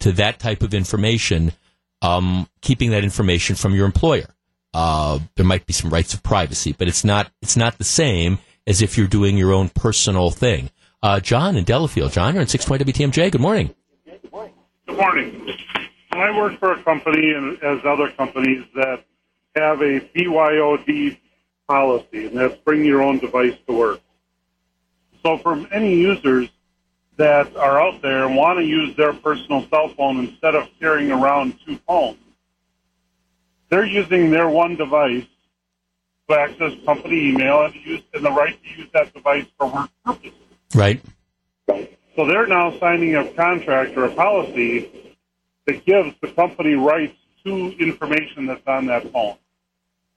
to that type of information um, keeping that information from your employer. Uh, there might be some rights of privacy, but it's not it's not the same as if you're doing your own personal thing. Uh, John in Delafield. John, you're in 620 WTMJ. Good morning. Good morning. I work for a company, and as other companies, that have a BYOD policy, and that's bring your own device to work. So, from any users, that are out there and want to use their personal cell phone instead of carrying around two phones. They're using their one device to access company email and, use, and the right to use that device for work purposes. Right. So they're now signing a contract or a policy that gives the company rights to information that's on that phone.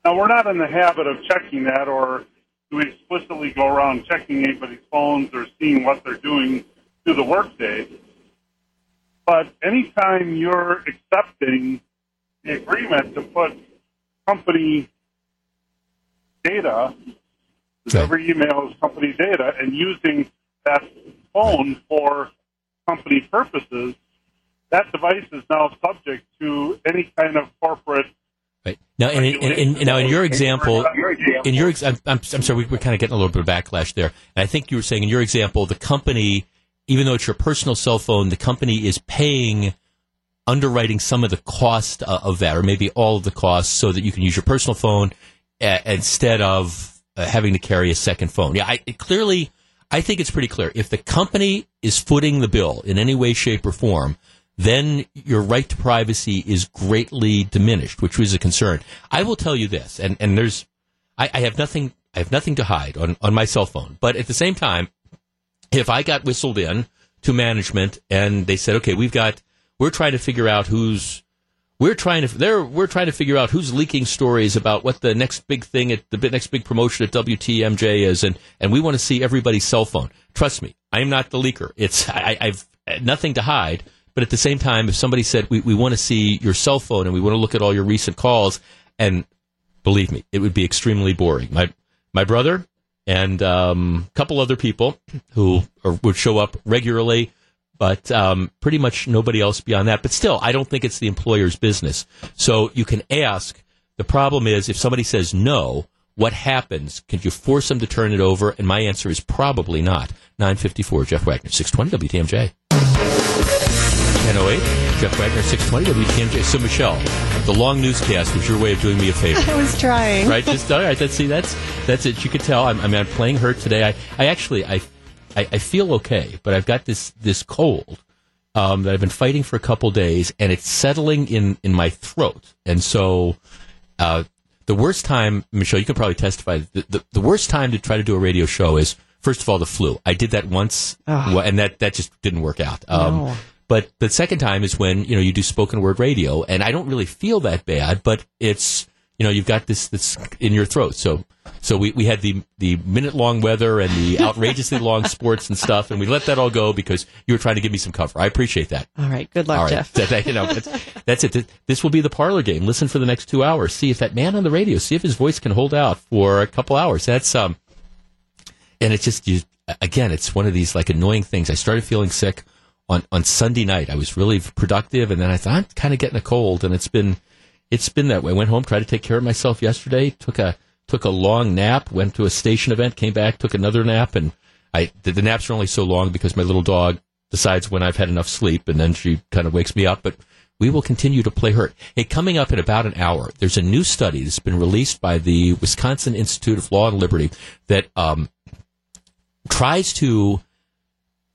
Now, we're not in the habit of checking that or do we explicitly go around checking anybody's phones or seeing what they're doing to the workday. But anytime you're accepting the agreement to put company data, okay. every email is company data, and using that phone for company purposes, that device is now subject to any kind of corporate Right. Now, in, in, in, now in your example, in your, I'm, I'm, I'm sorry, we, are kind of getting a little bit of backlash there. And I think you were saying in your example, the company even though it's your personal cell phone, the company is paying underwriting some of the cost uh, of that, or maybe all of the costs, so that you can use your personal phone uh, instead of uh, having to carry a second phone. Yeah, I, clearly, I think it's pretty clear. If the company is footing the bill in any way, shape, or form, then your right to privacy is greatly diminished, which was a concern. I will tell you this, and, and there's, I, I have nothing, I have nothing to hide on, on my cell phone, but at the same time, if I got whistled in to management and they said, okay, we've got, we're trying to figure out who's, we're trying to, they're, we're trying to figure out who's leaking stories about what the next big thing at the next big promotion at WTMJ is, and, and we want to see everybody's cell phone. Trust me, I am not the leaker. It's, I, I've nothing to hide. But at the same time, if somebody said, we, we want to see your cell phone and we want to look at all your recent calls, and believe me, it would be extremely boring. My, my brother, and um, a couple other people who are, would show up regularly, but um, pretty much nobody else beyond that. But still, I don't think it's the employer's business. So you can ask. The problem is if somebody says no, what happens? Can you force them to turn it over? And my answer is probably not. 954, Jeff Wagner, 620 WTMJ. 1008, Jeff Wagner, 620 WTMJ. So, Michelle, the long newscast was your way of doing me a favor. (laughs) I was trying. Right? Just, all right, that's, see, that's, that's it. You could tell. I'm, I mean, I'm playing hurt today. I, I actually, I, I, I feel okay, but I've got this this cold um, that I've been fighting for a couple days, and it's settling in in my throat, and so. Uh, the worst time, Michelle, you can probably testify. The, the, the worst time to try to do a radio show is first of all the flu. I did that once, Ugh. and that that just didn't work out. Um, No. But the second time is when you know you do spoken word radio, and I don't really feel that bad, but it's you know you've got this this in your throat. So so we, we had the the minute long weather and the outrageously long (laughs) sports and stuff, and we let that all go because you were trying to give me some cover. I appreciate that. All right. Good luck, All right. Jeff. That- you know, that's, that's it. This will be the parlor game. Listen for the next two hours. See if that man on the radio, see if his voice can hold out for a couple hours. That's um, and it's just you again. It's one of these like annoying things. I started feeling sick on on Sunday night. I was really productive, and then I thought I'm kind of getting a cold, and it's been it's been that way. I went home, tried to take care of myself yesterday. Took a took a long nap. Went to a station event. Came back. Took another nap, and I the, the naps are only so long because my little dog decides when I've had enough sleep, and then she kind of wakes me up. But we will continue to play hurt. Hey, coming up in about an hour, there's a new study that's been released by the Wisconsin Institute of Law and Liberty that um, tries to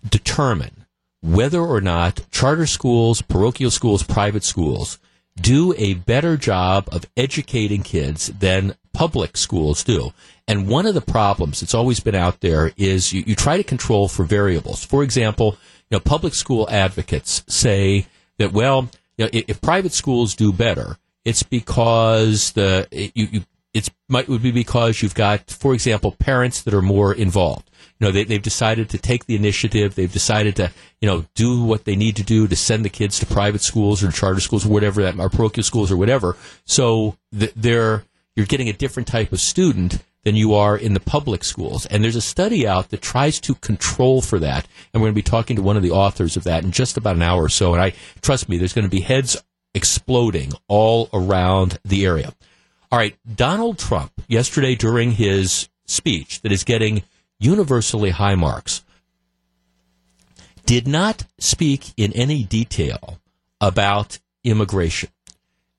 determine whether or not charter schools, parochial schools, private schools do a better job of educating kids than public schools do. And one of the problems that's always been out there is you, you try to control for variables. For example, you know, public school advocates say that, well, you know, if, if private schools do better, it's because the you, you it's might would be because you've got, for example, parents that are more involved. You know, they, they've decided to take the initiative. They've decided to, you know, do what they need to do to send the kids to private schools or charter schools or whatever that, or parochial schools or whatever. So th- they're you're getting a different type of student than you are in the public schools. And there's a study out that tries to control for that. And we're going to be talking to one of the authors of that in just about an hour or so. And I trust me, there's going to be heads exploding all around the area. All right, Donald Trump yesterday during his speech that is getting universally high marks did not speak in any detail about immigration.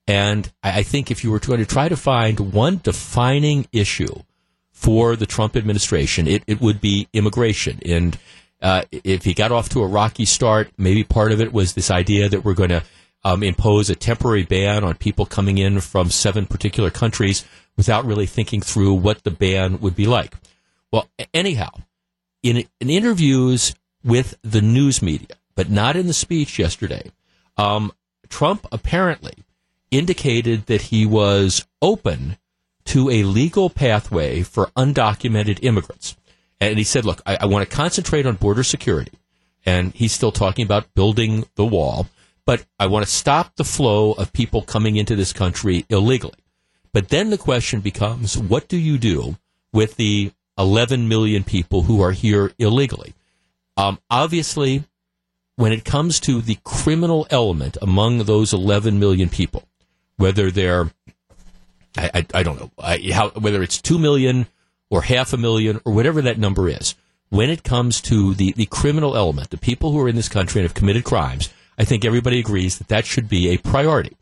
And I think if you were going to try to find one defining issue for the Trump administration, it, it would be immigration. And uh, if he got off to a rocky start, maybe part of it was this idea that we're going to um, impose a temporary ban on people coming in from seven particular countries without really thinking through what the ban would be like. Well, anyhow, in, in interviews with the news media, but not in the speech yesterday, um, Trump apparently indicated that he was open to a legal pathway for undocumented immigrants. And he said, look, I, I want to concentrate on border security. And he's still talking about building the wall, but I want to stop the flow of people coming into this country illegally. But then the question becomes, what do you do with the 11 million people who are here illegally? Um, obviously, when it comes to the criminal element among those 11 million people, whether they're, I, I, I don't know, I, how, whether it's 2 million or half a million or whatever that number is, when it comes to the, the criminal element, the people who are in this country and have committed crimes, I think everybody agrees that that should be a priority.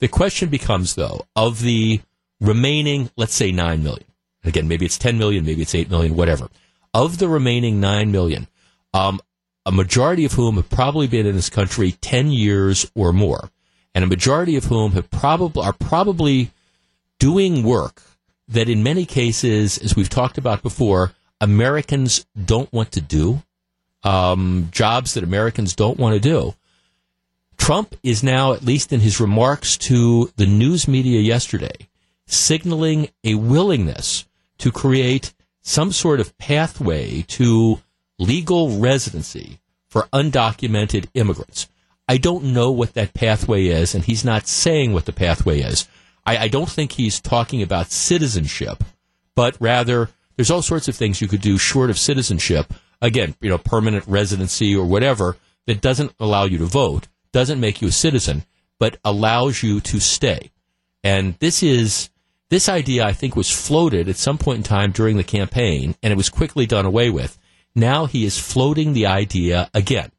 The question becomes, though, of the remaining, let's say 9 million. Again, maybe it's 10 million, maybe it's 8 million, whatever. Of the remaining 9 million, um, a majority of whom have probably been in this country 10 years or more, and a majority of whom have probably, are probably doing work that in many cases, as we've talked about before, Americans don't want to do, um, jobs that Americans don't want to do. Trump is now, at least in his remarks to the news media yesterday, signaling a willingness to create some sort of pathway to legal residency for undocumented immigrants. I don't know what that pathway is, and he's not saying what the pathway is. I, I don't think he's talking about citizenship, but rather there's all sorts of things you could do short of citizenship. Again, you know, permanent residency or whatever that doesn't allow you to vote, doesn't make you a citizen, but allows you to stay. And this is this idea I think was floated at some point in time during the campaign and it was quickly done away with. Now he is floating the idea again.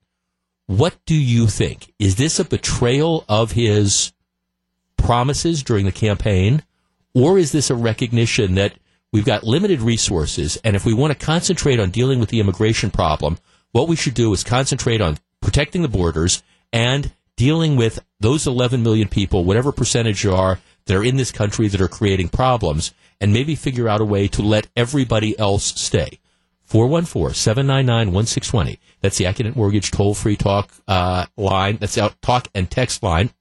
What do you think? Is this a betrayal of his promises during the campaign or is this a recognition that We've got limited resources, and if we want to concentrate on dealing with the immigration problem, what we should do is concentrate on protecting the borders and dealing with those 11 million people, whatever percentage you are, that are in this country that are creating problems, and maybe figure out a way to let everybody else stay. 414-799-1620. That's the Accunet Mortgage toll-free talk uh, line. That's our talk and text line.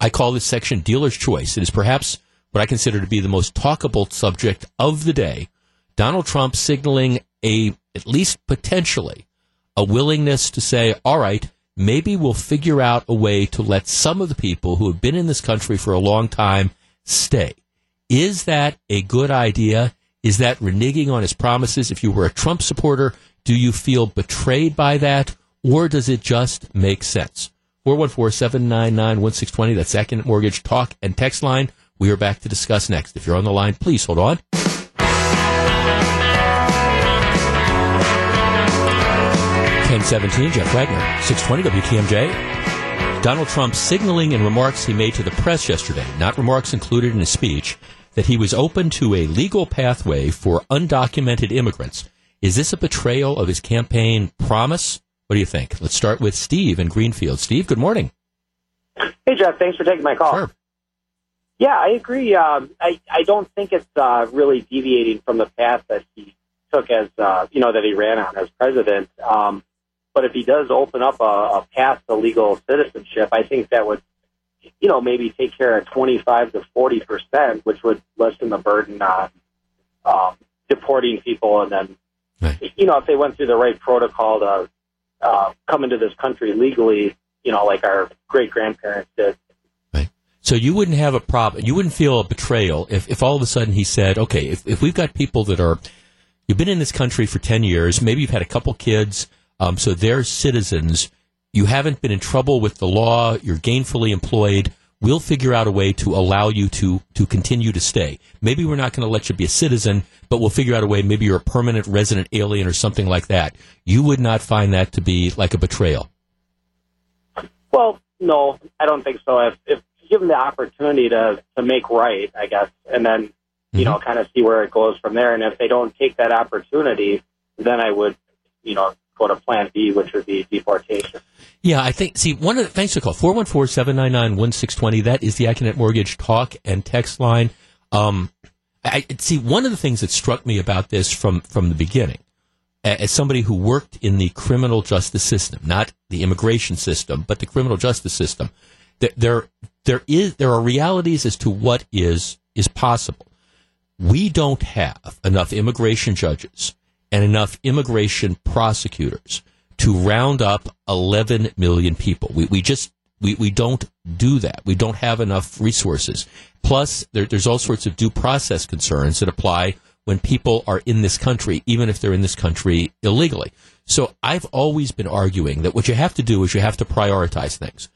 I call this section Dealer's Choice. It is perhaps what I consider to be the most talkable subject of the day. Donald Trump signaling a, at least potentially, a willingness to say, all right, maybe we'll figure out a way to let some of the people who have been in this country for a long time stay. Is that a good idea? Is that reneging on his promises? If you were a Trump supporter, do you feel betrayed by that? Or does it just make sense? 414-799-1620. That's Second Mortgage Talk and Text line. We are back to discuss next. If you're on the line, please hold on. Seventeen, Jeff Wagner, 620 WTMJ. Donald Trump signaling in remarks he made to the press yesterday, not remarks included in his speech, that he was open to a legal pathway for undocumented immigrants. Is this a betrayal of his campaign promise? What do you think? Let's start with Steve in Greenfield. Steve, good morning. Hey, Jeff. Thanks for taking my call. Sure. Yeah, I agree. Um, I I don't think it's uh, really deviating from the path that he took as uh, you know that he ran on as president. Um, but if he does open up a, a path to legal citizenship, I think that would you know, maybe take care of 25 to 40 percent, which would lessen the burden on um, deporting people. And then, right. you know, if they went through the right protocol to uh, come into this country legally, you know, like our great grandparents did. Right. So you wouldn't have a problem. You wouldn't feel a betrayal if, if all of a sudden he said, okay, if, if we've got people that are, you've been in this country for 10 years, maybe you've had a couple kids, um, so they're citizens you haven't been in trouble with the law, you're gainfully employed, we'll figure out a way to allow you to, to continue to stay. Maybe we're not going to let you be a citizen, but we'll figure out a way, maybe you're a permanent resident alien or something like that. You would not find that to be like a betrayal. Well, no, I don't think so. If, if given the opportunity to, to make right, I guess, and then, you mm-hmm. know, kind of see where it goes from there. And if they don't take that opportunity, then I would, you know, go to plan B, which would be deportation. Yeah, I think, see, one of the, thanks for the call, 414-799-1620, that is the Accunet Mortgage talk and text line. Um, I, see, one of the things that struck me about this from, from the beginning, as somebody who worked in the criminal justice system, not the immigration system, but the criminal justice system, that there, there is, there are realities as to what is, is possible. We don't have enough immigration judges and enough immigration prosecutors to round up 11 million people. We, we just, we, we don't do that. We don't have enough resources. Plus, there, there's all sorts of due process concerns that apply when people are in this country, even if they're in this country illegally. So I've always been arguing that what you have to do is you have to prioritize things.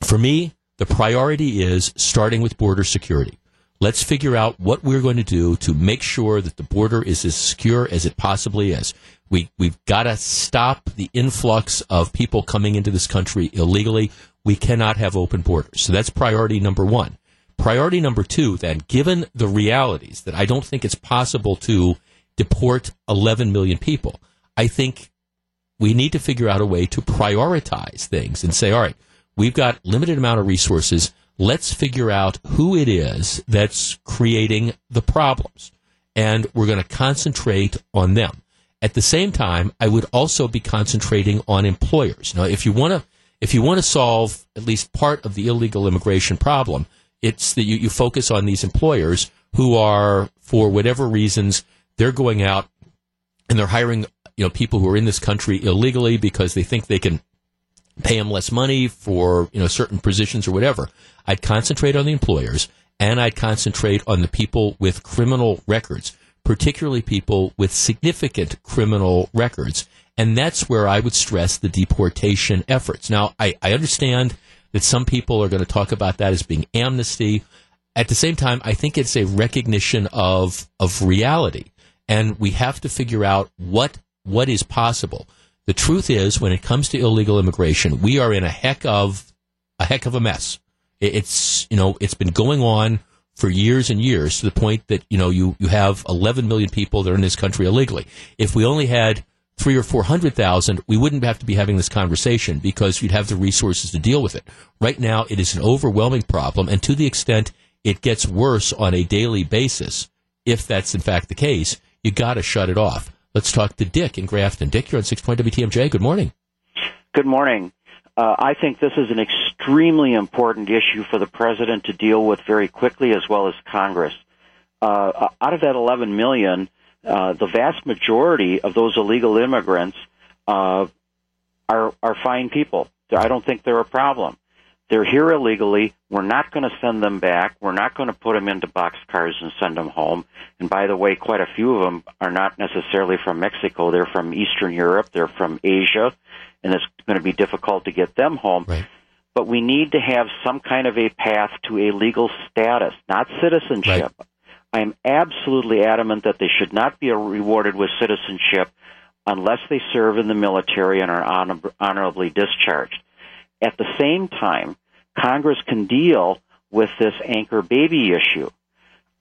For me, the priority is starting with border security. Let's figure out what we're going to do to make sure that the border is as secure as it possibly is. We, we've got to stop the influx of people coming into this country illegally. We cannot have open borders. So that's priority number one. Priority number two, then, given the realities that I don't think it's possible to deport 11 million people, I think we need to figure out a way to prioritize things and say, all right, we've got limited amount of resources let's figure out who it is that's creating the problems. And we're going to concentrate on them. At the same time, I would also be concentrating on employers. Now, if you want to, if you want to solve at least part of the illegal immigration problem, it's that you, you focus on these employers who are, for whatever reasons, they're going out and they're hiring, you know, people who are in this country illegally because they think they can pay them less money for you know certain positions or whatever. I'd concentrate on the employers and I'd concentrate on the people with criminal records, particularly people with significant criminal records. And that's where I would stress the deportation efforts. Now, I, I understand that some people are going to talk about that as being amnesty. At the same time, I think it's a recognition of, of reality. And we have to figure out what, what is possible. The truth is, when it comes to illegal immigration, we are in a heck of a heck of a mess. It's you know it's been going on for years and years to the point that you know you you have 11 million people that are in this country illegally. If we only had three or four hundred thousand, we wouldn't have to be having this conversation because you'd have the resources to deal with it. Right now, it is an overwhelming problem, and to the extent it gets worse on a daily basis, if that's in fact the case, you got to shut it off. Let's talk to Dick in Grafton. Dick, you're on 620 WTMJ. Good morning. Good morning. Uh, I think this is an extremely important issue for the president to deal with very quickly, as well as Congress. Uh, out of that 11 million, uh, the vast majority of those illegal immigrants uh, are are fine people. I don't think they're a problem. They're here illegally. We're not going to send them back. We're not going to put them into boxcars and send them home. And by the way, quite a few of them are not necessarily from Mexico. They're from Eastern Europe. They're from Asia, and it's going to be difficult to get them home. Right. But we need to have some kind of a path to a legal status, not citizenship. Right. I am absolutely adamant that they should not be rewarded with citizenship unless they serve in the military and are honor- honorably discharged. At the same time, Congress can deal with this anchor baby issue.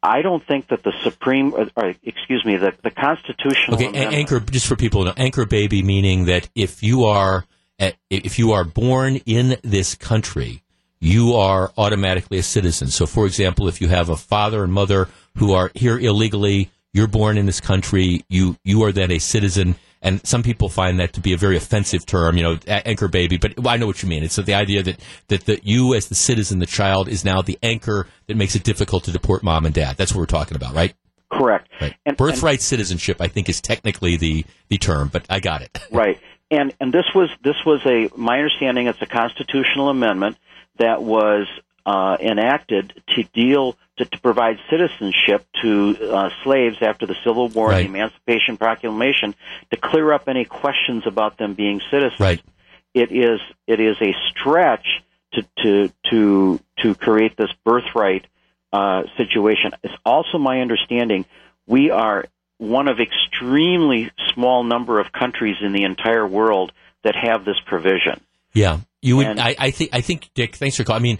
I don't think that the Supreme, or, or excuse me, the, the constitutional Okay, amendment- anchor just for people to know, anchor baby meaning that if you are at, if you are born in this country, you are automatically a citizen. So, for example, if you have a father and mother who are here illegally, you're born in this country, you you are then a citizen. And some people find that to be a very offensive term, you know, anchor baby. But I know what you mean. It's the idea that that the, you, as the citizen, the child, is now the anchor that makes it difficult to deport mom and dad. That's what we're talking about, right? correct. Right. And- Birthright citizenship, I think, is technically the the term, but I got it. (laughs) Right. And and this was this was a my understanding it's a constitutional amendment that was uh, enacted to deal to, to provide citizenship to uh, slaves after the Civil War Right. and the Emancipation Proclamation to clear up any questions about them being citizens. Right. It is it is a stretch to to to to create this birthright uh, situation. It's also my understanding we are one of extremely small number of countries in the entire world that have this provision. Yeah, you would. And- I, I think. I think, Dick. Thanks for calling. I mean,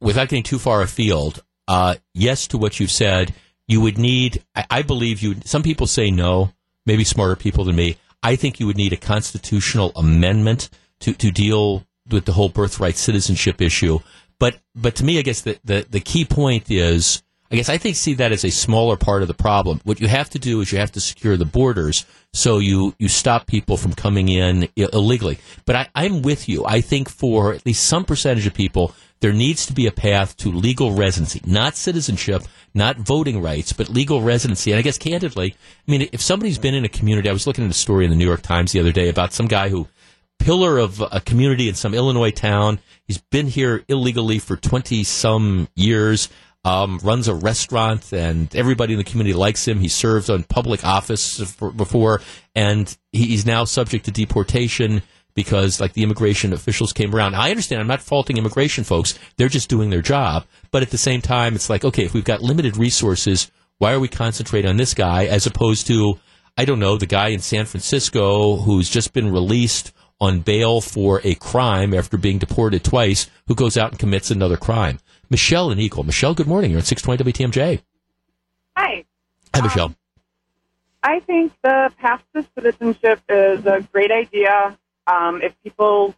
without getting too far afield, uh, yes to what you've said. You would need. I, I believe you. Some people say no. Maybe smarter people than me. I think you would need a constitutional amendment to to deal with the whole birthright citizenship issue. But but to me, I guess the the, the key point is. I guess I think see that as a smaller part of the problem. What you have to do is you have to secure the borders so you, you stop people from coming in illegally. But I, I'm with you. I think for at least some percentage of people, there needs to be a path to legal residency, not citizenship, not voting rights, but legal residency. And I guess candidly, I mean, if somebody's been in a community, I was looking at a story in the New York Times the other day about some guy who pillar of a community in some Illinois town. He's been here illegally for 20 some years, um, runs a restaurant, and everybody in the community likes him. He served on public office for, before, and he, he's now subject to deportation because, like, the immigration officials came around. I understand. I'm not faulting immigration folks. They're just doing their job. But at the same time, it's like, okay, if we've got limited resources, why are we concentrating on this guy as opposed to, I don't know, the guy in San Francisco who's just been released on bail for a crime after being deported twice, who goes out and commits another crime. Michelle and Eagle. Michelle, good morning. You're at 620 WTMJ. Hi. Hi, Michelle. Um, I think the path to citizenship is a great idea um, if people,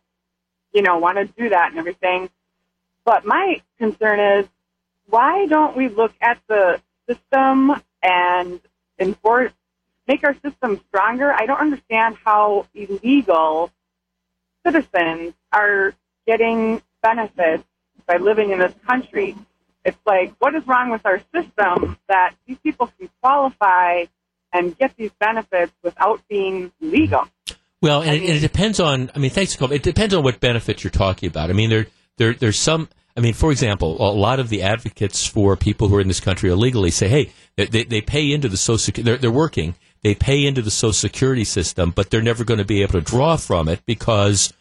you know, want to do that and everything. But my concern is, why don't we look at the system and enforce, make our system stronger? I don't understand how illegal citizens are getting benefits by living in this country. It's like, what is wrong with our system that these people can qualify and get these benefits without being legal? Well, and, it, and it depends on. I mean, thanks, Colby. It depends on what benefits you're talking about. I mean, there, there, there's some. I mean, for example, a lot of the advocates for people who are in this country illegally say, "Hey, they, they, they pay into the social. They're, they're working. They pay into the social security system, but they're never going to be able to draw from it because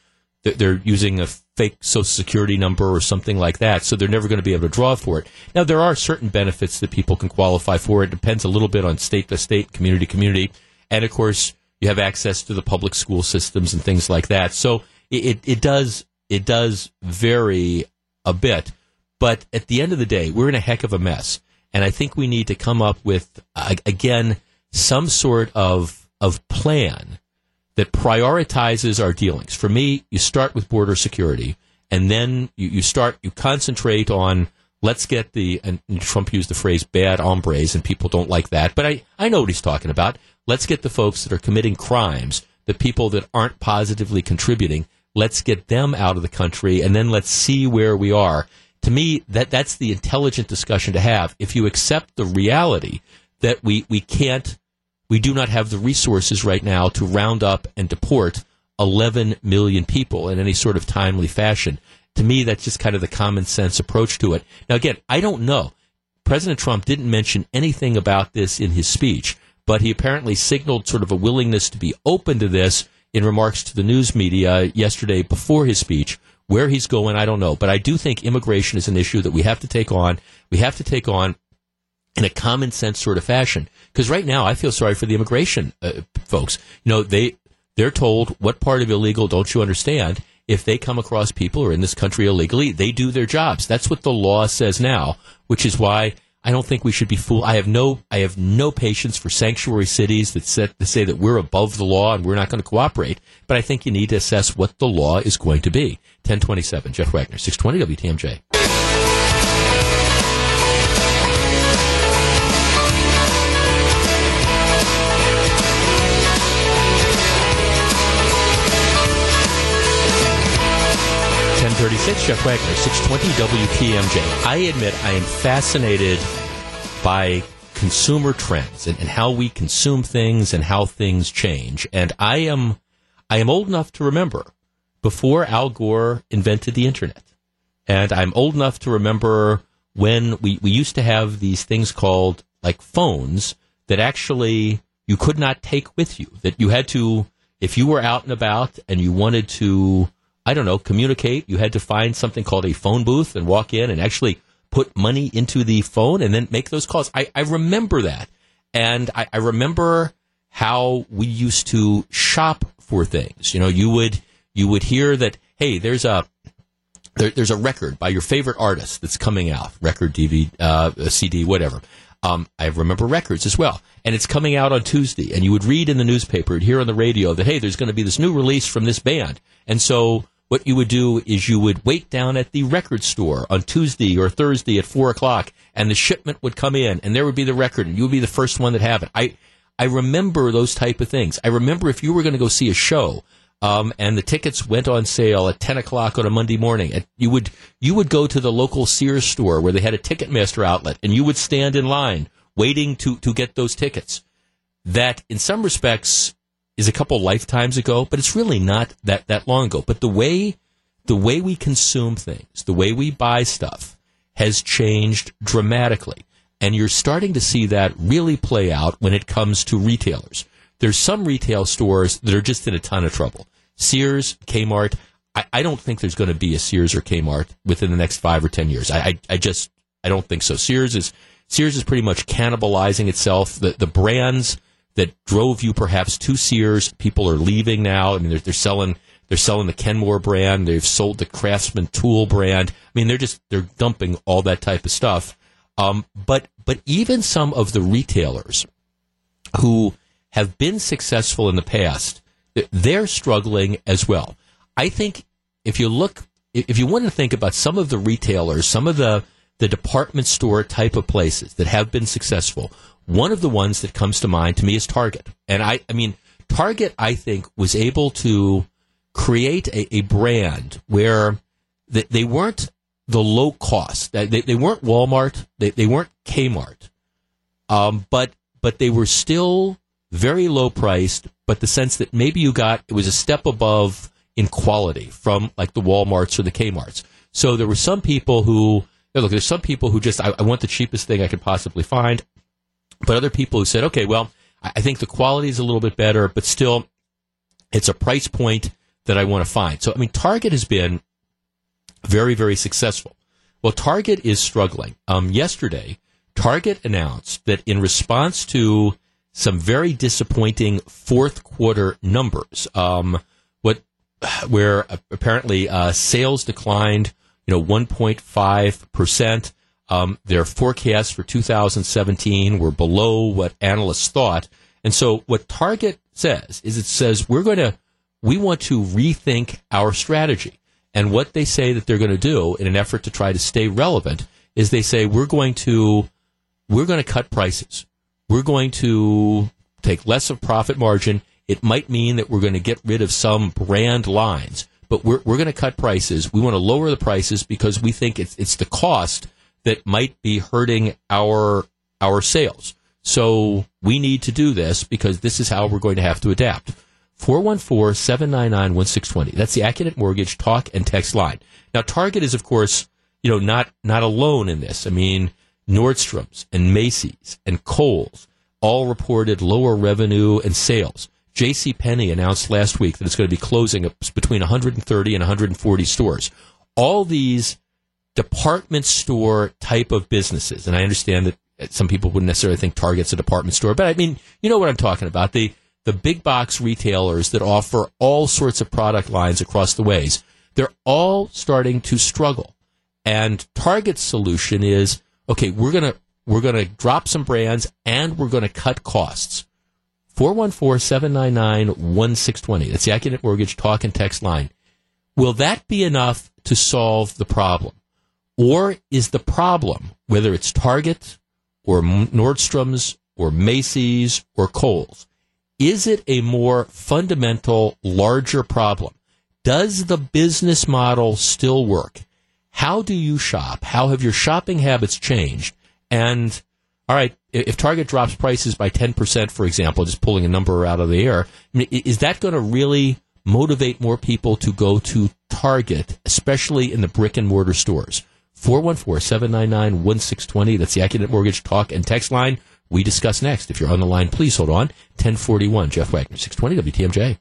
they're, they're using a fake social security number or something like that. So they're never going to be able to draw for it. Now, there are certain benefits that people can qualify for. It depends a little bit on state to state, community to community, and of course, you have access to the public school systems and things like that. So it, it, does it does vary a bit. But at the end of the day, we're in a heck of a mess. And I think we need to come up with, uh, again, some sort of, of plan that prioritizes our dealings. For me, you start with border security and then you, you start, you concentrate on let's get the, and Trump used the phrase bad hombres and people don't like that, but I, I know what he's talking about. Let's get the folks that are committing crimes, the people that aren't positively contributing, let's get them out of the country and then let's see where we are. To me, that, that's the intelligent discussion to have. If you accept the reality that we, we can't, we do not have the resources right now to round up and deport 11 million people in any sort of timely fashion to me, that's just kind of the common sense approach to it. Now, again, I don't know. President Trump didn't mention anything about this in his speech, but he apparently signaled sort of a willingness to be open to this in remarks to the news media yesterday before his speech. Where he's going, I don't know. But I do think immigration is an issue that we have to take on. We have to take on in a common sense sort of fashion. Because right now, I feel sorry for the immigration uh, folks. You know, they they're told what part of illegal don't you understand, if they come across people are in this country illegally, they do their jobs. That's what the law says now, which is why I don't think we should be fooled. I have no, I have no patience for sanctuary cities that, set, that say that we're above the law and we're not going to cooperate. But I think you need to assess what the law is going to be. 1027, Jeff Wagner, 620 WTMJ. 1036, Jeff Wagner, 620 WTMJ. I admit I am fascinated by consumer trends and, and, how we consume things and how things change. And I am, I am old enough to remember before Al Gore invented the internet. And I'm old enough to remember when we, we used to have these things called like phones that actually you could not take with you, that you had to, if you were out and about and you wanted to I don't know, communicate. You had to find something called a phone booth and walk in and actually put money into the phone and then make those calls. I, I remember that. And I, I remember how we used to shop for things. You know, you would, you would hear that, hey, there's a, there, there's a record by your favorite artist that's coming out, record, DVD, uh, CD, whatever. Um, I remember records as well. And it's coming out on Tuesday. And you would read in the newspaper and hear on the radio that, hey, there's going to be this new release from this band. And so what you would do is you would wait down at the record store on Tuesday or Thursday at four o'clock, and the shipment would come in, and there would be the record, and you would be the first one that have it. I I remember those type of things. I remember if you were going to go see a show. Um, and the tickets went on sale at ten o'clock on a Monday morning. And you would you would go to the local Sears store where they had a Ticketmaster outlet, and you would stand in line waiting to to get those tickets. That, in some respects, is a couple lifetimes ago, but it's really not that, that long ago. But the way, the way we consume things, the way we buy stuff has changed dramatically. And you're starting to see that really play out when it comes to retailers. There's some retail stores that are just in a ton of trouble. Sears, Kmart. I, I don't think there's going to be a Sears or Kmart within the next five or ten years. I, I, I just, I don't think so. Sears is, Sears is pretty much cannibalizing itself. The, the brands, that drove you perhaps to Sears. People are leaving now. I mean, they're, they're selling they're selling the Kenmore brand. They've sold the Craftsman Tool brand. I mean, they're just they're dumping all that type of stuff. Um, but but even some of the retailers who have been successful in the past, they're struggling as well. I think if you look, if you want to think about some of the retailers, some of the the department store type of places that have been successful, one of the ones that comes to mind to me is Target. And I, I mean, Target, I think, was able to create a, a brand where they, they, weren't the low cost. They, they weren't Walmart. They, they weren't Kmart. Um, but, but they were still very low priced, but the sense that maybe you got, it was a step above in quality from like the Walmarts or the Kmarts. So there were some people who, look, there's some people who just, I, I want the cheapest thing I could possibly find. But other people who said, okay, well, I think the quality is a little bit better, but still, it's a price point that I want to find. So, I mean, Target has been very, very successful. Well, Target is struggling. Um, yesterday, Target announced that in response to some very disappointing fourth quarter numbers, um, what where apparently uh, sales declined you know, 1.5 percent. Um, their forecasts for 2017 were below what analysts thought. And so what Target says is it says we're going to, we want to rethink our strategy. And what they say that they're going to do in an effort to try to stay relevant is they say we're going to, we're going to cut prices. We're going to take less of profit margin. It might mean that we're going to get rid of some brand lines, but we're, we're going to cut prices. We want to lower the prices because we think it's, it's the cost that might be hurting our our sales. So we need to do this because this is how we're going to have to adapt. 414-799-1620. That's the Accunet Mortgage talk and text line. Now Target is of course, you know, not not alone in this. I mean, Nordstrom's and Macy's and Kohl's all reported lower revenue and sales. J.C. Penney announced last week that it's going to be closing between 130 and 140 stores. All these department store type of businesses. And I understand that some people wouldn't necessarily think Target's a department store, but I mean, you know what I'm talking about. The, the big box retailers that offer all sorts of product lines across the ways, they're all starting to struggle. And Target's solution is, okay, we're going to, we're going to drop some brands and we're going to cut costs. 414-799-1620. That's the Accunet Mortgage talk and text line. Will that be enough to solve the problem? Or is the problem, whether it's Target or Nordstrom's or Macy's or Kohl's, is it a more fundamental, larger problem? Does the business model still work? How do you shop? How have your shopping habits changed? And all right, if Target drops prices by 10%, for example, just pulling a number out of the air, is that going to really motivate more people to go to Target, especially in the brick and mortar stores? 414-799-1620. That's the Accunet Mortgage talk and text line. We discuss next. If you're on the line, please hold on. 1041, Jeff Wagner, 620 WTMJ.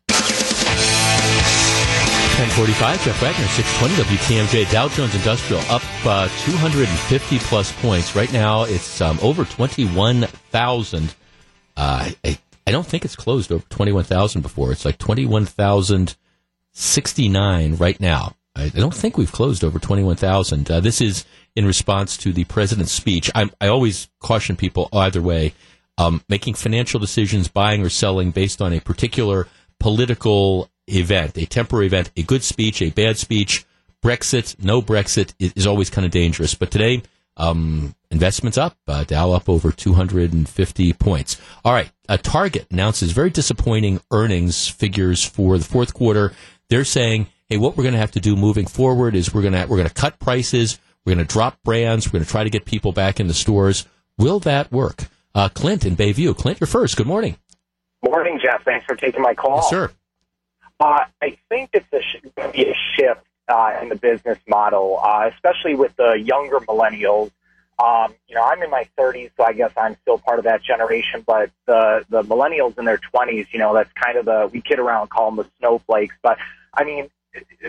1045, Jeff Wagner, 620 WTMJ. Dow Jones Industrial up uh, 250 plus points. Right now, it's um, over 21,000. Uh, I, I don't think it's closed over 21,000 before. It's like 21,069 right now. I don't think we've closed over 21,000. Uh, this is in response to the president's speech. I, I always caution people either way, um, making financial decisions, buying or selling based on a particular political event, a temporary event, a good speech, a bad speech, Brexit, no Brexit is, is always kind of dangerous. But today, um, investments up, uh, Dow up over 250 points. All right, uh, Target announces very disappointing earnings figures for the fourth quarter. They're saying hey, what we're going to have to do moving forward is we're going to we're going to cut prices, we're going to drop brands, we're going to try to get people back in the stores. Will that work? Uh, Clint in Bayview. Clint, you're first. Good morning. Morning, Jeff. Thanks for taking my call. Yes, sir. Uh, I think it's going to be a shift uh, in the business model, uh, especially with the younger millennials. Um, you know, I'm in my 30s, so I guess I'm still part of that generation. But the the millennials in their 20s, you know, that's kind of the we kid around, call them the snowflakes. But I mean,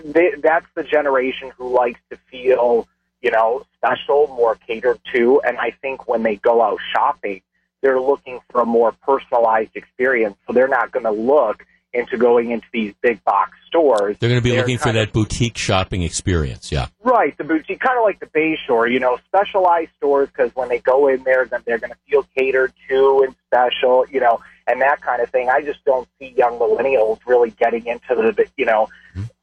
they, that's the generation who likes to feel, you know, special, more catered to. And I think when they go out shopping, they're looking for a more personalized experience. So they're not going to look into going into these big box stores. They're going to be looking for that boutique shopping experience. Yeah. Right. The boutique, kind of like the Bayshore, you know, specialized stores because when they go in there, then they're going to feel catered to and special, you know, and that kind of thing. I just don't see young millennials really getting into the, you know,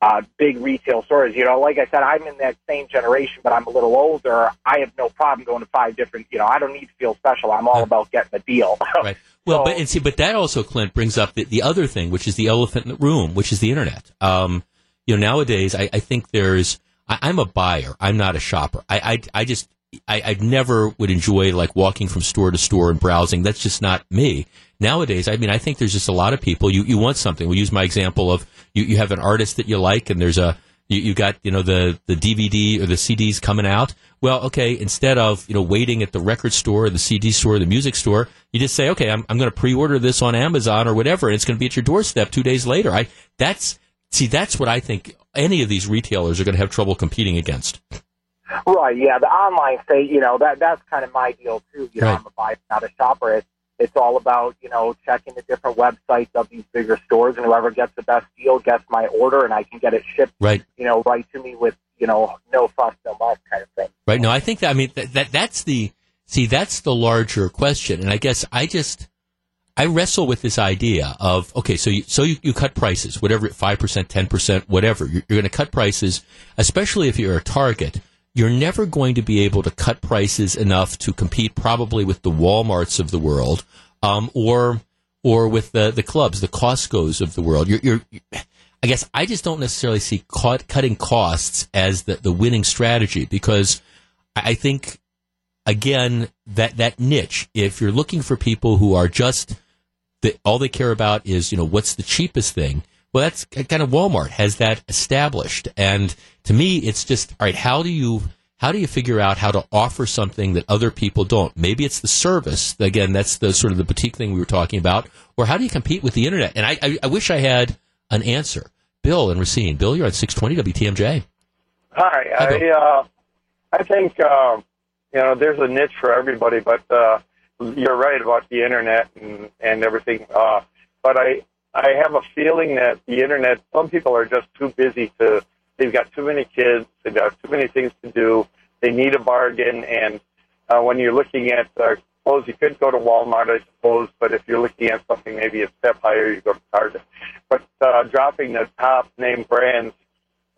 uh, big retail stores. You know, like I said, I'm in that same generation, but I'm a little older. I have no problem going to five different. You know, I don't need to feel special. I'm all about getting the deal. (laughs) right. Well, so, but and see, but that also, Clint, brings up the, the other thing, which is the elephant in the room, which is the internet. Um, you know, nowadays, I, I think there's. I, am a buyer. I'm not a shopper. I, I, I just I, I never would enjoy like walking from store to store and browsing. That's just not me. Nowadays, I mean, I think there's just a lot of people. You you want something. We'll use my example of you, you have an artist that you like, and there's a you, you got you know the the DVD or the CDs coming out. Well, okay, instead of you know waiting at the record store, or the CD store, or the music store, you just say, okay, I'm I'm going to pre-order this on Amazon or whatever, and it's going to be at your doorstep two days later. I that's see that's what I think any of these retailers are going to have trouble competing against. Right. Yeah. The online say, you know, that that's kind of my deal too. You know, right. I'm a buyer, not a shopper. It's it's all about you know checking the different websites of these bigger stores, and whoever gets the best deal gets my order, and I can get it shipped. Right. You know, right to me with you know, no fuss, no muss kind of thing. Right. No, I think that, I mean, that, that, that's the, see, that's the larger question. And I guess I just, I wrestle with this idea of, okay, so you, so you, you cut prices, whatever, 5%, 10%, whatever. You're, you're going to cut prices, especially if you're a target. You're never going to be able to cut prices enough to compete probably with the Walmarts of the world, um, or, or with the, the clubs, the Costco's of the world. You're, you're, I guess I just don't necessarily see cut, cutting costs as the, the winning strategy because I think again that that niche if you're looking for people who are just that all they care about is you know what's the cheapest thing well that's kind of Walmart has that established. And to me it's just all right how do you how do you figure out how to offer something that other people don't? Maybe it's the service. Again that's the sort of the boutique thing we were talking about. Or how do you compete with the internet? And I, I, I wish I had an answer. Bill and Racine. Bill you're on 620 WTMJ Hi, I uh, I think um, you know there's a niche for everybody, but uh, you're right about the internet and and everything. Uh, but I I have a feeling that the internet, some people are just too busy to. They've got too many kids. They've got too many things to do. They need a bargain, and uh, when you're looking at uh, clothes, you could go to Walmart, I suppose. But if you're looking at something maybe a step higher, you go to Target. But uh, dropping the top name brands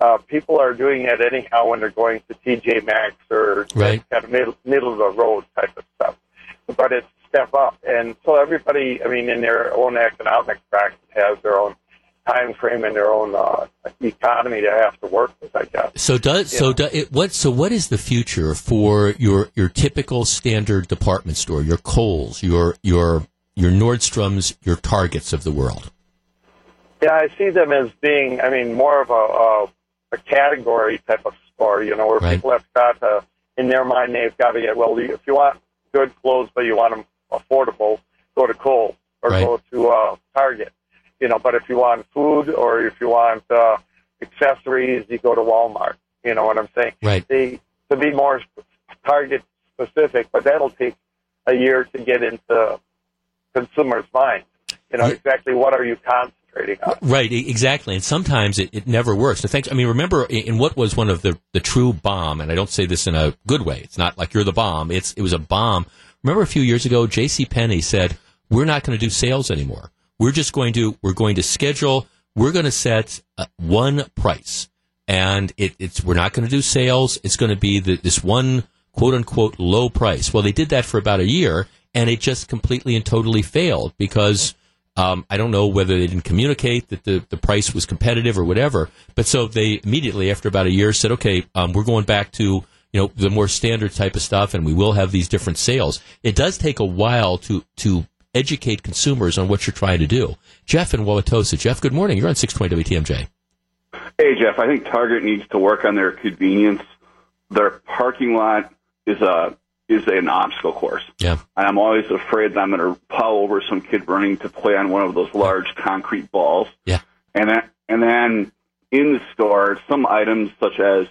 uh, people are doing that anyhow when they're going to TJ Maxx or right. kind of middle, middle of the road type of stuff. But it's step up, and so everybody, I mean, in their own economic practice, has their own time frame and their own uh, economy to have to work with. I guess. So does You so do, it, what so what is the future for your your typical standard department store, your Kohl's, your your your Nordstroms, your Targets of the world? Yeah, I see them as being, I mean, more of a, a, a category type of store, you know, where Right. people have got to, in their mind, they've got to get, well, if you want good clothes, but you want them affordable, go to Kohl's or Right. go to uh, Target, you know, but if you want food or if you want uh, accessories, you go to Walmart, you know what I'm saying? Right. They, to be more Target specific, but that'll take a year to get into consumers' minds. You know, exactly what are you concentrating on? Right, exactly. And sometimes it, it never works. So thanks. I mean, remember in, in what was one of the, the true bomb, and I don't say this in a good way. It's not like you're the bomb. It's, it was a bomb. Remember a few years ago, J.C. Penney said, we're not going to do sales anymore. We're just going to, we're going to schedule, we're going to set uh, one price. And it, it's, we're not going to do sales. It's going to be the, this one quote unquote low price. Well, they did that for about a year and it just completely and totally failed because um, I don't know whether they didn't communicate that the, the price was competitive or whatever. But so they immediately, after about a year, said, okay, um, we're going back to you know the more standard type of stuff, and we will have these different sales. It does take a while to to educate consumers on what you're trying to do. Jeff in Wauwatosa. Jeff, good morning. You're on 620 WTMJ. Hey, Jeff, I think Target needs to work on their convenience. Their parking lot is a is an obstacle course. Yeah. And I'm always afraid that I'm going to plow over some kid running to play on one of those large concrete balls. Yeah. And then and then in the store, some items such as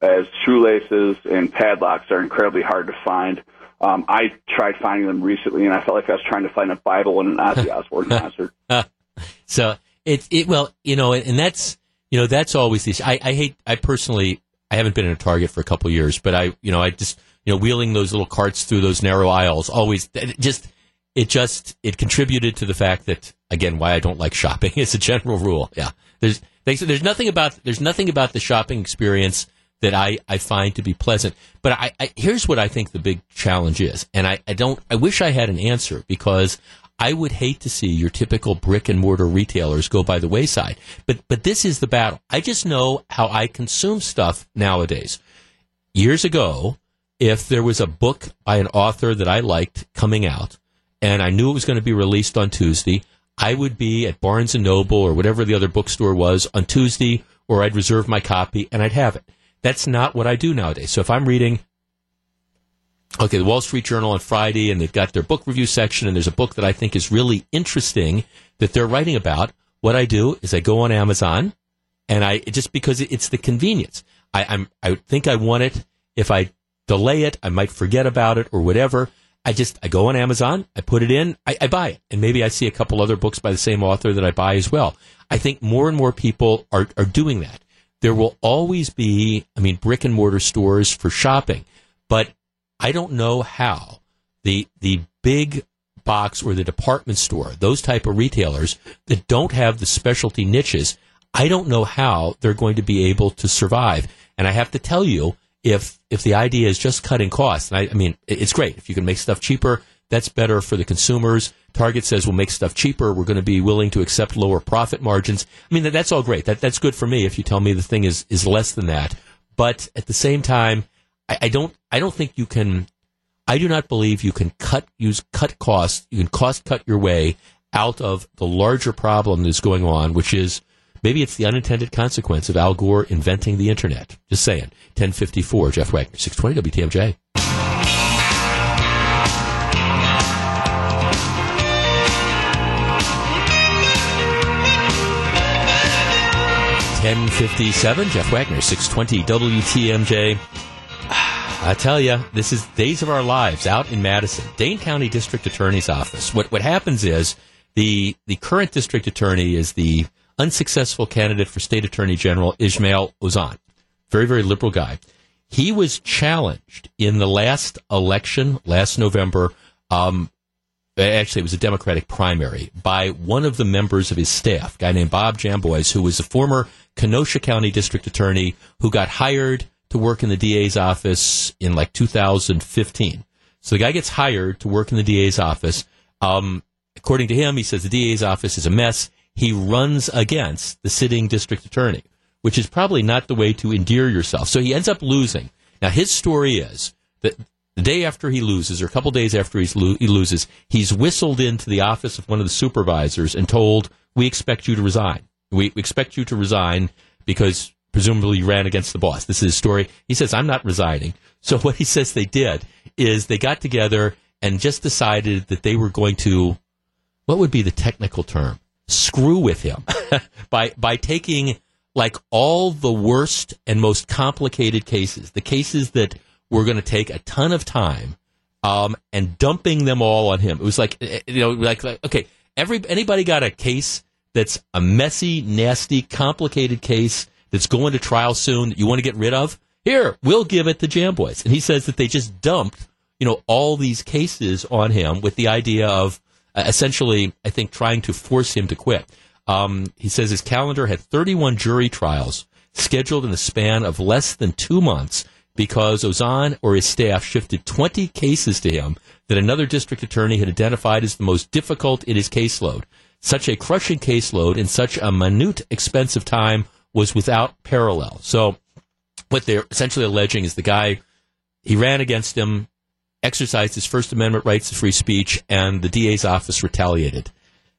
as shoelaces and padlocks are incredibly hard to find. Um, I tried finding them recently, and I felt like I was trying to find a Bible in an Ozzy (laughs) Osbourne concert. (laughs) so it it well you know and that's you know that's always the issue. I, I hate I personally I haven't been in a Target for a couple of years, but I you know I just you know wheeling those little carts through those narrow aisles always it just it just it contributed to the fact that again why I don't like shopping (laughs) as a general rule. Yeah, there's there's, there's nothing about there's nothing about the shopping experience that I, I find to be pleasant. But I, I here's what I think the big challenge is, and I, I don't I wish I had an answer because I would hate to see your typical brick and mortar retailers go by the wayside. But but this is the battle. I just know how I consume stuff nowadays. Years ago, if there was a book by an author that I liked coming out, and I knew it was going to be released on Tuesday, I would be at Barnes and Noble or whatever the other bookstore was on Tuesday, or I'd reserve my copy and I'd have it. That's not what I do nowadays. So if I'm reading, okay, the Wall Street Journal on Friday, and they've got their book review section, and there's a book that I think is really interesting that they're writing about. What I do is I go on Amazon, and I just because it's the convenience. I, I'm I think I want it. If I delay it, I might forget about it or whatever. I just I go on Amazon, I put it in, I, I buy it, and maybe I see a couple other books by the same author that I buy as well. I think more and more people are are doing that. There will always be, I mean, brick and mortar stores for shopping, but I don't know how the the big box or the department store, those type of retailers that don't have the specialty niches, I don't know how they're going to be able to survive. And I have to tell you, if if the idea is just cutting costs, and I, I mean, it's great if you can make stuff cheaper. That's better for the consumers. Target says we'll make stuff cheaper. We're going to be willing to accept lower profit margins. I mean, that, that's all great. That that's good for me if you tell me the thing is is less than that. But at the same time, I, I don't I don't think you can. I do not believe you can cut use cut costs. You can cost cut your way out of the larger problem that's going on, which is maybe it's the unintended consequence of Al Gore inventing the internet. Just saying. 1054, Jeff Wagner, 620 WTMJ. Ten fifty seven, Jeff Wagner, six twenty WTMJ. (sighs) I tell you, this is days of our lives out in Madison, Dane County District Attorney's Office. What what happens is the the current district attorney is the unsuccessful candidate for state attorney general Ismael Ozanne, very very liberal guy. He was challenged in the last election last November. Um, actually, it was a Democratic primary by one of the members of his staff, a guy named Bob Jambois, who was a former Kenosha County District Attorney who got hired to work in the DA's office in like 2015. So the guy gets hired to work in the DA's office. Um, according to him, he says the DA's office is a mess. He runs against the sitting district attorney, which is probably not the way to endear yourself. So he ends up losing. Now his story is that the day after he loses, or a couple days after lo- he loses, he's whistled into the office of one of the supervisors and told, "We expect you to resign. We, we expect you to resign because presumably you ran against the boss." This is his story. He says, "I'm not resigning." (laughs) So what he says they did is they got together and just decided that they were going to, what would be the technical term? Screw with him (laughs) by by taking like all the worst and most complicated cases, the cases that were going to take a ton of time, um, and dumping them all on him. It was like, eh, you know, like, like okay, every anybody got a case that's a messy, nasty, complicated case that's going to trial soon that you want to get rid of? Here, we'll give it to Jambois. And he says that they just dumped, you know, all these cases on him with the idea of uh, essentially, I think, trying to force him to quit. Um, he says his calendar had 31 jury trials scheduled in the span of less than two months because Ozanne or his staff shifted 20 cases to him that another district attorney had identified as the most difficult in his caseload. Such a crushing caseload in such a minute, expensive time was without parallel. So, what they're essentially alleging is the guy, he ran against him, exercised his First Amendment rights to free speech, and the DA's office retaliated.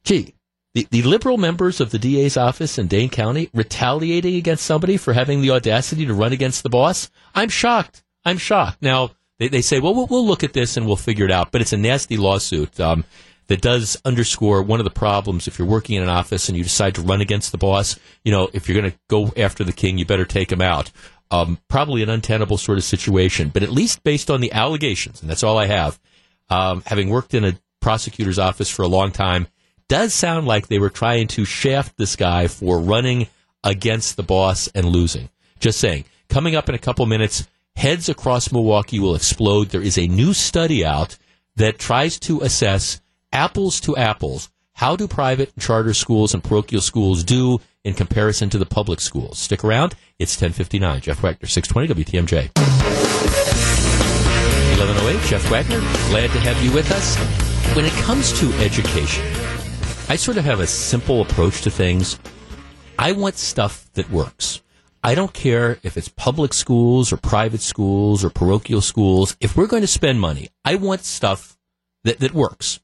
Gee, the, the liberal members of the DA's office in Dane County retaliating against somebody for having the audacity to run against the boss? I'm shocked. I'm shocked. Now, they, they say, well, well, we'll look at this and we'll figure it out. But it's a nasty lawsuit um, that does underscore one of the problems if you're working in an office and you decide to run against the boss. You know, if you're going to go after the king, you better take him out. Um, probably an untenable sort of situation, but at least based on the allegations, and that's all I have, um, having worked in a prosecutor's office for a long time, does sound like they were trying to shaft this guy for running against the boss and losing. Just saying. Coming up in a couple minutes, heads across Milwaukee will explode. There is a new study out that tries to assess apples to apples. How do private and charter schools and parochial schools do in comparison to the public schools? Stick around. It's 1059. Jeff Wagner, 620 WTMJ. 1108, Jeff Wagner. Glad to have you with us. When it comes to education, I sort of have a simple approach to things. I want stuff that works. I don't care if it's public schools or private schools or parochial schools. If we're going to spend money, I want stuff that, that works.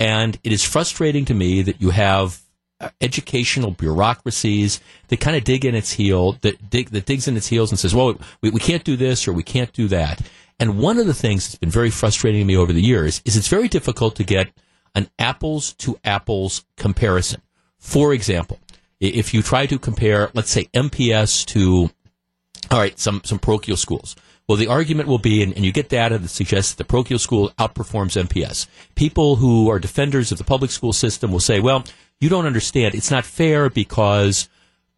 And it is frustrating to me that you have uh, educational bureaucracies that kind of dig in its heel, that, dig, that digs in its heels and says, well, we, we can't do this or we can't do that. And one of the things that's been very frustrating to me over the years is it's very difficult to get an apples to apples comparison. For example, if you try to compare, let's say MPS to, all right, some, some parochial schools. Well, the argument will be, and, and, you get data that suggests that the parochial school outperforms MPS. People who are defenders of the public school system will say, well, you don't understand. It's not fair because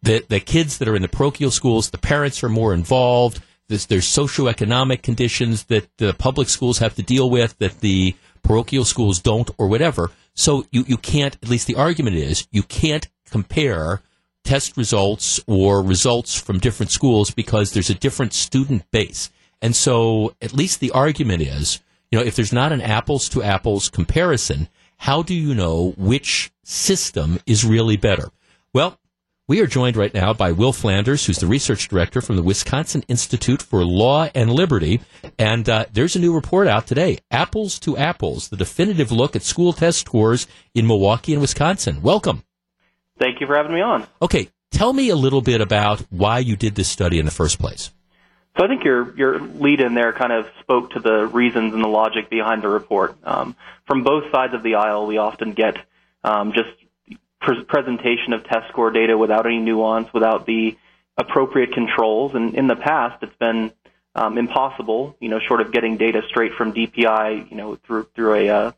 the, the kids that are in the parochial schools, the parents are more involved. There's, there's socioeconomic conditions that the public schools have to deal with that the parochial schools don't, or whatever. So you, you can't, at least the argument is, you can't compare test results or results from different schools because there's a different student base. And so at least the argument is, you know, if there's not an apples to apples comparison, how do you know which system is really better? Well, we are joined right now by Will Flanders, who's the research director from the Wisconsin Institute for Law and Liberty. And uh, there's a new report out today Apples to Apples, the definitive look at school test scores in Milwaukee and Wisconsin. Welcome. Thank you for having me on. Okay, tell me a little bit about why you did this study in the first place. So I think your your lead in there kind of spoke to the reasons and the logic behind the report. Um, from both sides of the aisle, we often get um, just pre- presentation of test score data without any nuance, without the appropriate controls. And in the past, it's been um, impossible, you know, short of getting data straight from DPI, you know, through through a uh,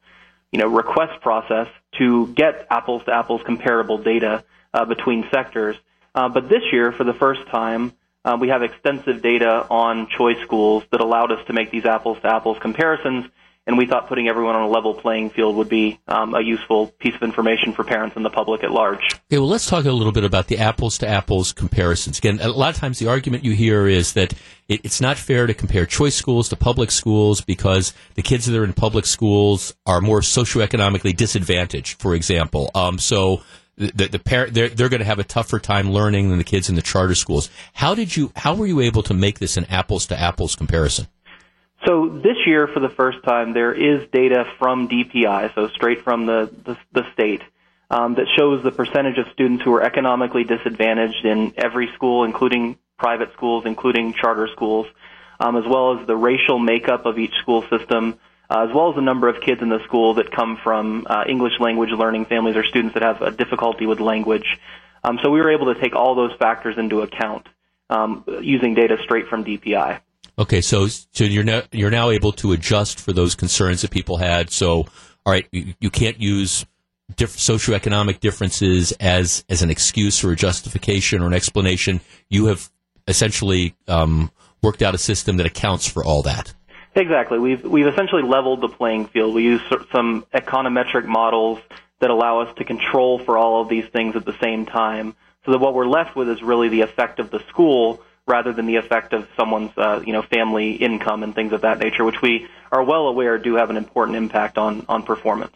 you know request process to get apples to apples comparable data uh, between sectors. Uh, but this year, for the first time, uh, we have extensive data on choice schools that allowed us to make these apples to apples comparisons and we thought putting everyone on a level playing field would be um, a useful piece of information for parents and the public at large. Okay, well, let's talk a little bit about the apples to apples comparisons. Again, a lot of times the argument you hear is that it, it's not fair to compare choice schools to public schools because the kids that are in public schools are more socioeconomically disadvantaged, for example. Um, so the, the parent they're, they're going to have a tougher time learning than the kids in the charter schools. How did you how were you able to make this an apples to apples comparison? So this year, for the first time, there is data from DPI, so straight from the the, the state, um, that shows the percentage of students who are economically disadvantaged in every school, including private schools, including charter schools, um, as well as the racial makeup of each school system, uh, as well as the number of kids in the school that come from uh, English language learning families or students that have a difficulty with language. Um, so we were able to take all those factors into account um, using data straight from DPI. Okay, so so you're now you're now able to adjust for those concerns that people had. So, all right, you, you can't use diff- socioeconomic differences as as an excuse or a justification or an explanation. You have essentially um, worked out a system that accounts for all that. Exactly. We've we've essentially leveled the playing field. We use some econometric models that allow us to control for all of these things at the same time. So that what we're left with is really the effect of the school rather than the effect of someone's uh, you know family income and things of that nature, which we are well aware do have an important impact on on performance.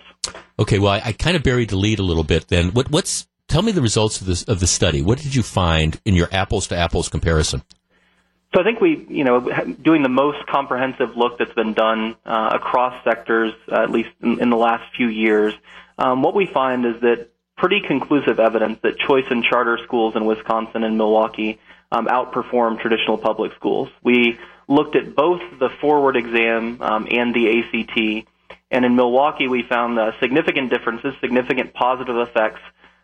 Okay, well, I, I kind of buried the lead a little bit. Then, what, what's tell me the results of this of the study? What did you find in your apples to apples comparison? So I think we, you know, doing the most comprehensive look that's been done uh, across sectors, uh, at least in, in, the last few years, um, what we find is that pretty conclusive evidence that choice and charter schools in Wisconsin and Milwaukee um, outperform traditional public schools. We looked at both the forward exam um, and the ACT, and in Milwaukee we found uh, significant differences, significant positive effects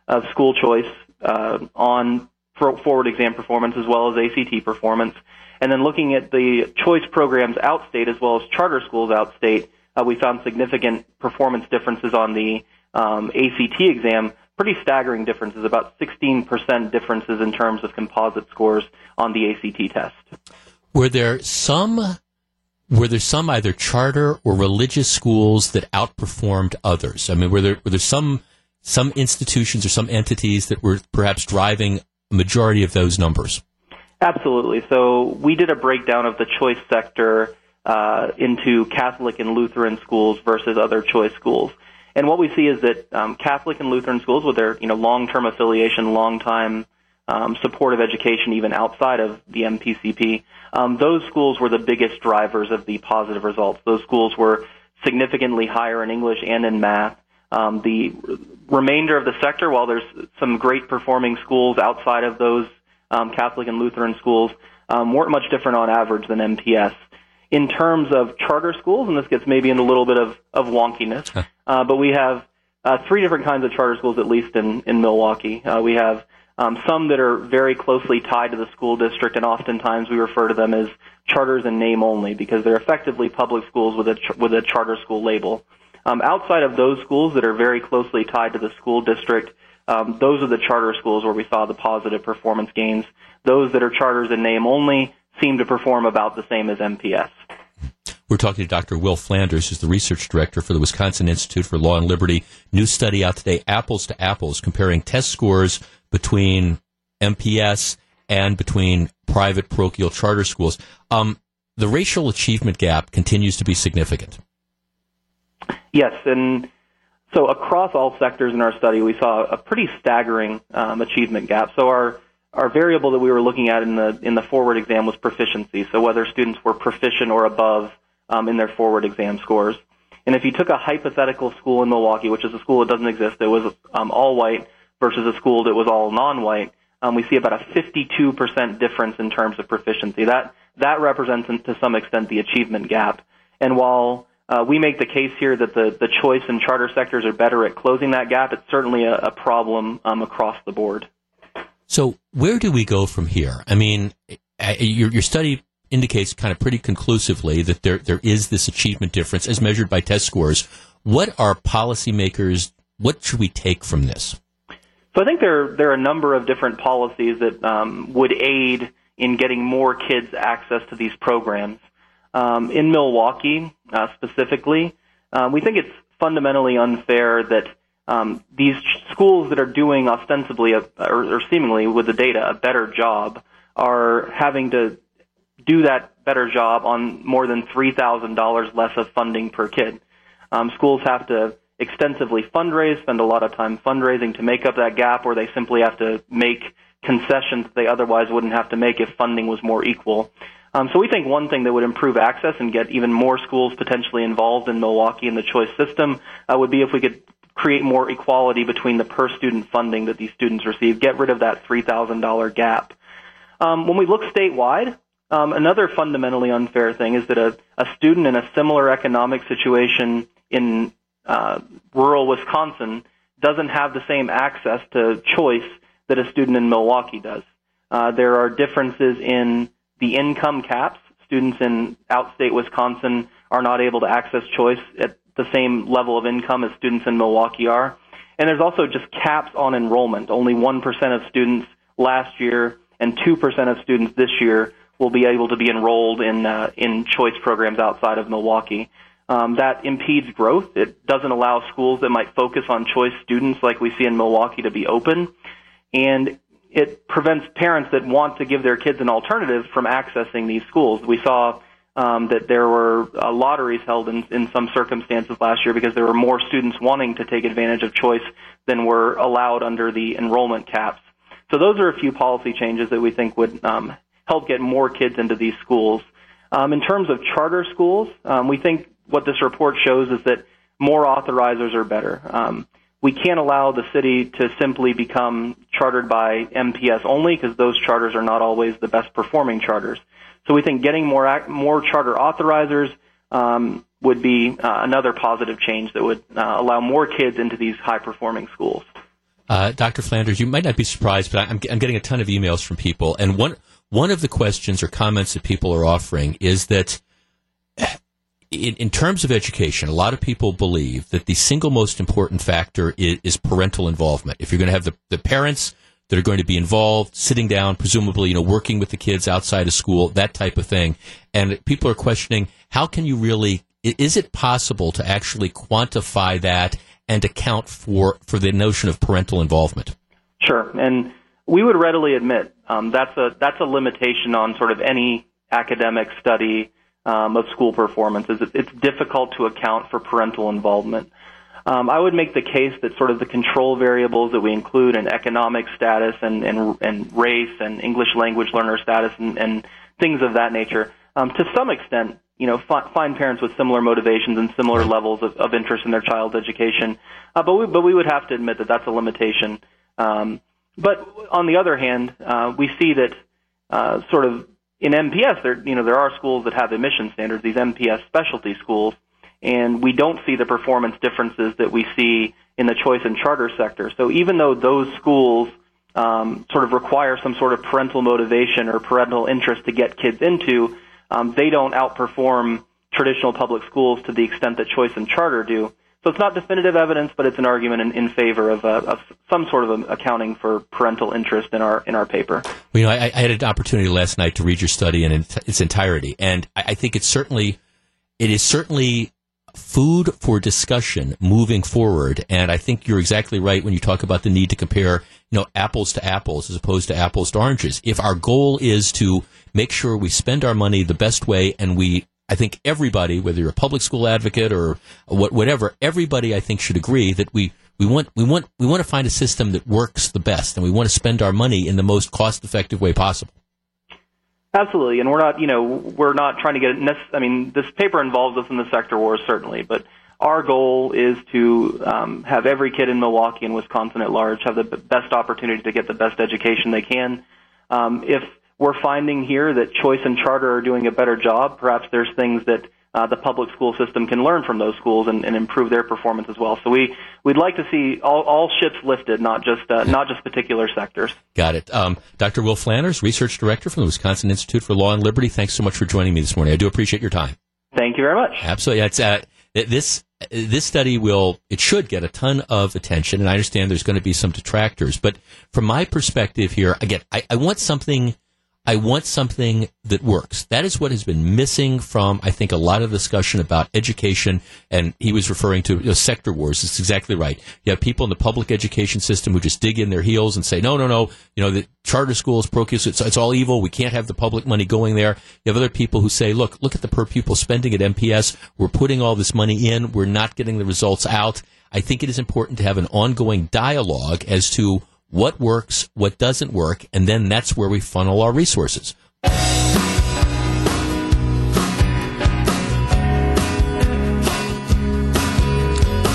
of school choice uh, on forward exam performance as well as ACT performance. And then looking at the choice programs outstate as well as charter schools outstate, uh, we found significant performance differences on the um, ACT exam pretty staggering differences, about 16% differences in terms of composite scores on the ACT test. Were there some were there some either charter or religious schools that outperformed others? I mean, were there were there some some institutions or some entities that were perhaps driving a majority of those numbers? Absolutely. So we did a breakdown of the choice sector uh, into Catholic and Lutheran schools versus other choice schools. And what we see is that um, Catholic and Lutheran schools, with their you know long-term affiliation, long-time um, support of education, even outside of the MPCP, um, those schools were the biggest drivers of the positive results. Those schools were significantly higher in English and in math. Um, the remainder of the sector, while there's some great performing schools outside of those um, Catholic and Lutheran schools, um, weren't much different on average than MPS in terms of charter schools, and this gets maybe into a little bit of, of wonkiness, uh, but we have uh, three different kinds of charter schools, at least in, in Milwaukee. Uh, we have um, some that are very closely tied to the school district, and oftentimes we refer to them as charters in name only because they're effectively public schools with a, ch- with a charter school label. Um, outside of those schools that are very closely tied to the school district, um, those are the charter schools where we saw the positive performance gains. Those that are charters in name only seem to perform about the same as MPS. We're talking to Dr. Will Flanders, who's the research director for the Wisconsin Institute for Law and Liberty. New study out today, apples to apples, comparing test scores between MPS and between private parochial charter schools. Um, the racial achievement gap continues to be significant. Yes, and so across all sectors in our study, we saw a pretty staggering um, achievement gap. So our our variable that we were looking at in the in the forward exam was proficiency. So whether students were proficient or above um, in their forward exam scores. And if you took a hypothetical school in Milwaukee, which is a school that doesn't exist, that was um, all white versus a school that was all non-white, um, we see about a 52% difference in terms of proficiency. That that represents, to some extent, the achievement gap. And while uh, we make the case here that the, the choice and charter sectors are better at closing that gap, it's certainly a, a problem um, across the board. So, where do we go from here? I mean, your, your study indicates kind of pretty conclusively that there there is this achievement difference as measured by test scores. What are policymakers? What should we take from this? So I think there there are a number of different policies that um, would aid in getting more kids access to these programs. Um, in Milwaukee, uh, specifically, uh, we think it's fundamentally unfair that um, these schools that are doing ostensibly a, or, or seemingly with the data a better job are having to do that better job on more than $3,000 less of funding per kid. Um, schools have to extensively fundraise, spend a lot of time fundraising to make up that gap, or they simply have to make concessions that they otherwise wouldn't have to make if funding was more equal. Um, so we think one thing that would improve access and get even more schools potentially involved in Milwaukee in the choice system uh, would be if we could create more equality between the per student funding that these students receive, get rid of that $3,000 gap. Um, when we look statewide, um, another fundamentally unfair thing is that a, a student in a similar economic situation in uh, rural Wisconsin doesn't have the same access to choice that a student in Milwaukee does. Uh, there are differences in the income caps. Students in outstate Wisconsin are not able to access choice at the same level of income as students in Milwaukee are. And there's also just caps on enrollment. Only 1% of students last year and 2% of students this year will be able to be enrolled in uh, in choice programs outside of Milwaukee. Um, that impedes growth. It doesn't allow schools that might focus on choice students like we see in Milwaukee to be open, and it prevents parents that want to give their kids an alternative from accessing these schools. We saw um, that there were uh, lotteries held in, in some circumstances last year because there were more students wanting to take advantage of choice than were allowed under the enrollment caps. So those are a few policy changes that we think would um, help get more kids into these schools. Um, in terms of charter schools, um, we think what this report shows is that more authorizers are better. Um, we can't allow the city to simply become chartered by MPS only because those charters are not always the best performing charters. So we think getting more more charter authorizers um, would be uh, another positive change that would uh, allow more kids into these high performing schools. Uh, Dr. Flanders, you might not be surprised, but I'm, I'm getting a ton of emails from people, and one one of the questions or comments that people are offering is that in, in, terms of education, a lot of people believe that the single most important factor is, is parental involvement. If you're going to have the, the parents that are going to be involved, sitting down, presumably, you know, working with the kids outside of school, that type of thing. And people are questioning, how can you really, is it possible to actually quantify that and account for, for the notion of parental involvement? Sure. And we would readily admit um, that's a that's a limitation on sort of any academic study um, of school performance. It's difficult to account for parental involvement. Um, I would make the case that sort of the control variables that we include in economic status and and, and race and English language learner status and, and things of that nature, um, to some extent, you know, find parents with similar motivations and similar levels of, of interest in their child's education. Uh, but we but we would have to admit that that's a limitation. Um, but on the other hand, uh, we see that uh, sort of in MPS, there you know there are schools that have admission standards, these MPS specialty schools, and we don't see the performance differences that we see in the choice and charter sector. So even though those schools um, sort of require some sort of parental motivation or parental interest to get kids into, um, they don't outperform traditional public schools to the extent that choice and charter do. So it's not definitive evidence, but it's an argument in, in favor of, uh, of some sort of accounting for parental interest in our in our paper. Well, you know, I, I had an opportunity last night to read your study in its entirety, and I, I think it's certainly it is certainly food for discussion moving forward. And I think you're exactly right when you talk about the need to compare, you know, apples to apples as opposed to apples to oranges. If our goal is to make sure we spend our money the best way and we I think everybody, whether you're a public school advocate or whatever, everybody I think should agree that we, we want we want we want to find a system that works the best, and we want to spend our money in the most cost effective way possible. Absolutely, and we're not, you know, we're not trying to get. I mean, this paper involves us in the sector wars certainly, but our goal is to um, have every kid in Milwaukee and Wisconsin at large have the best opportunity to get the best education they can. Um, if we're finding here that choice and charter are doing a better job. Perhaps there's things that uh, the public school system can learn from those schools and, and, improve their performance as well. So we we'd like to see all, all ships lifted, not just uh, not just particular sectors. Got it. Um, Dr. Will Flanders, research director from the Wisconsin Institute for Law and Liberty. Thanks so much for joining me this morning. I do appreciate your time. Thank you very much. Absolutely. It's, uh, this this study will it should get a ton of attention, and I understand there's going to be some detractors, but from my perspective here, again, I, I want something I want something that works. That is what has been missing from, I think, a lot of discussion about education. And he was referring to you know, sector wars. It's exactly right. You have people in the public education system who just dig in their heels and say, no, no, no, you know, the charter schools, pro it's, it's all evil. We can't have the public money going there. You have other people who say, look, look at the per pupil spending at MPS. We're putting all this money in. We're not getting the results out. I think it is important to have an ongoing dialogue as to what works, what doesn't work, and then that's where we funnel our resources.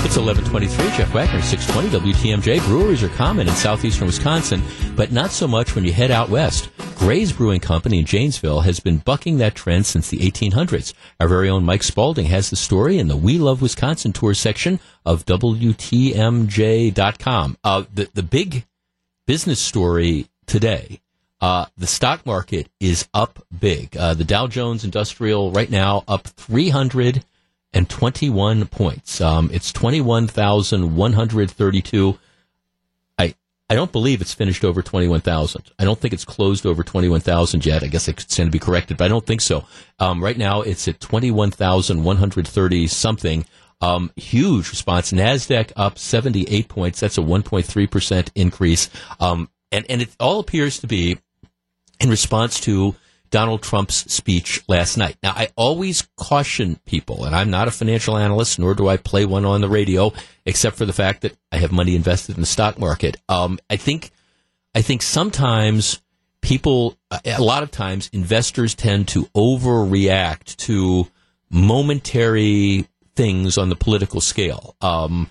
It's 1123. Jeff Wagner, 620 WTMJ. Breweries are common in southeastern Wisconsin, but not so much when you head out west. Gray's Brewing Company in Janesville has been bucking that trend since the 1800s. Our very own Mike Spalding has the story in the We Love Wisconsin tour section of WTMJ.com. Uh, the, the big business story today. Uh, the stock market is up big. Uh, the Dow Jones Industrial right now up 321 points. Um, it's 21,132. I I don't believe it's finished over 21,000. I don't think it's closed over 21,000 yet. I guess it could stand to be corrected, but I don't think so. Um, right now it's at 21,130 something. Um, huge response. Nasdaq up 78 points. That's a 1.3 percent increase. Um, and and it all appears to be in response to Donald Trump's speech last night. Now, I always caution people, and I'm not a financial analyst, nor do I play one on the radio, except for the fact that I have money invested in the stock market. Um, I think, I think sometimes people, a lot of times, investors tend to overreact to momentary things on the political scale. Um,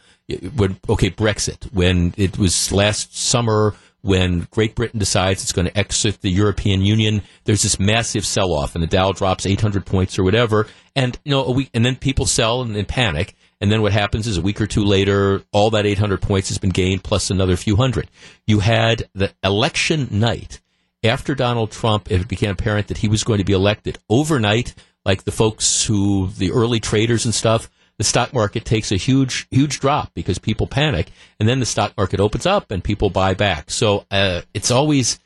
when, okay, Brexit, when it was last summer when Great Britain decides it's going to exit the European Union, there's this massive sell-off, and the Dow drops 800 points or whatever, and you know, a week, and then people sell and, and panic, and then what happens is a week or two later, all that 800 points has been gained plus another few hundred. You had the election night after Donald Trump, it became apparent that he was going to be elected overnight like the folks who, the early traders and stuff, the stock market takes a huge, huge drop because people panic, and then the stock market opens up and people buy back. So uh, it's always,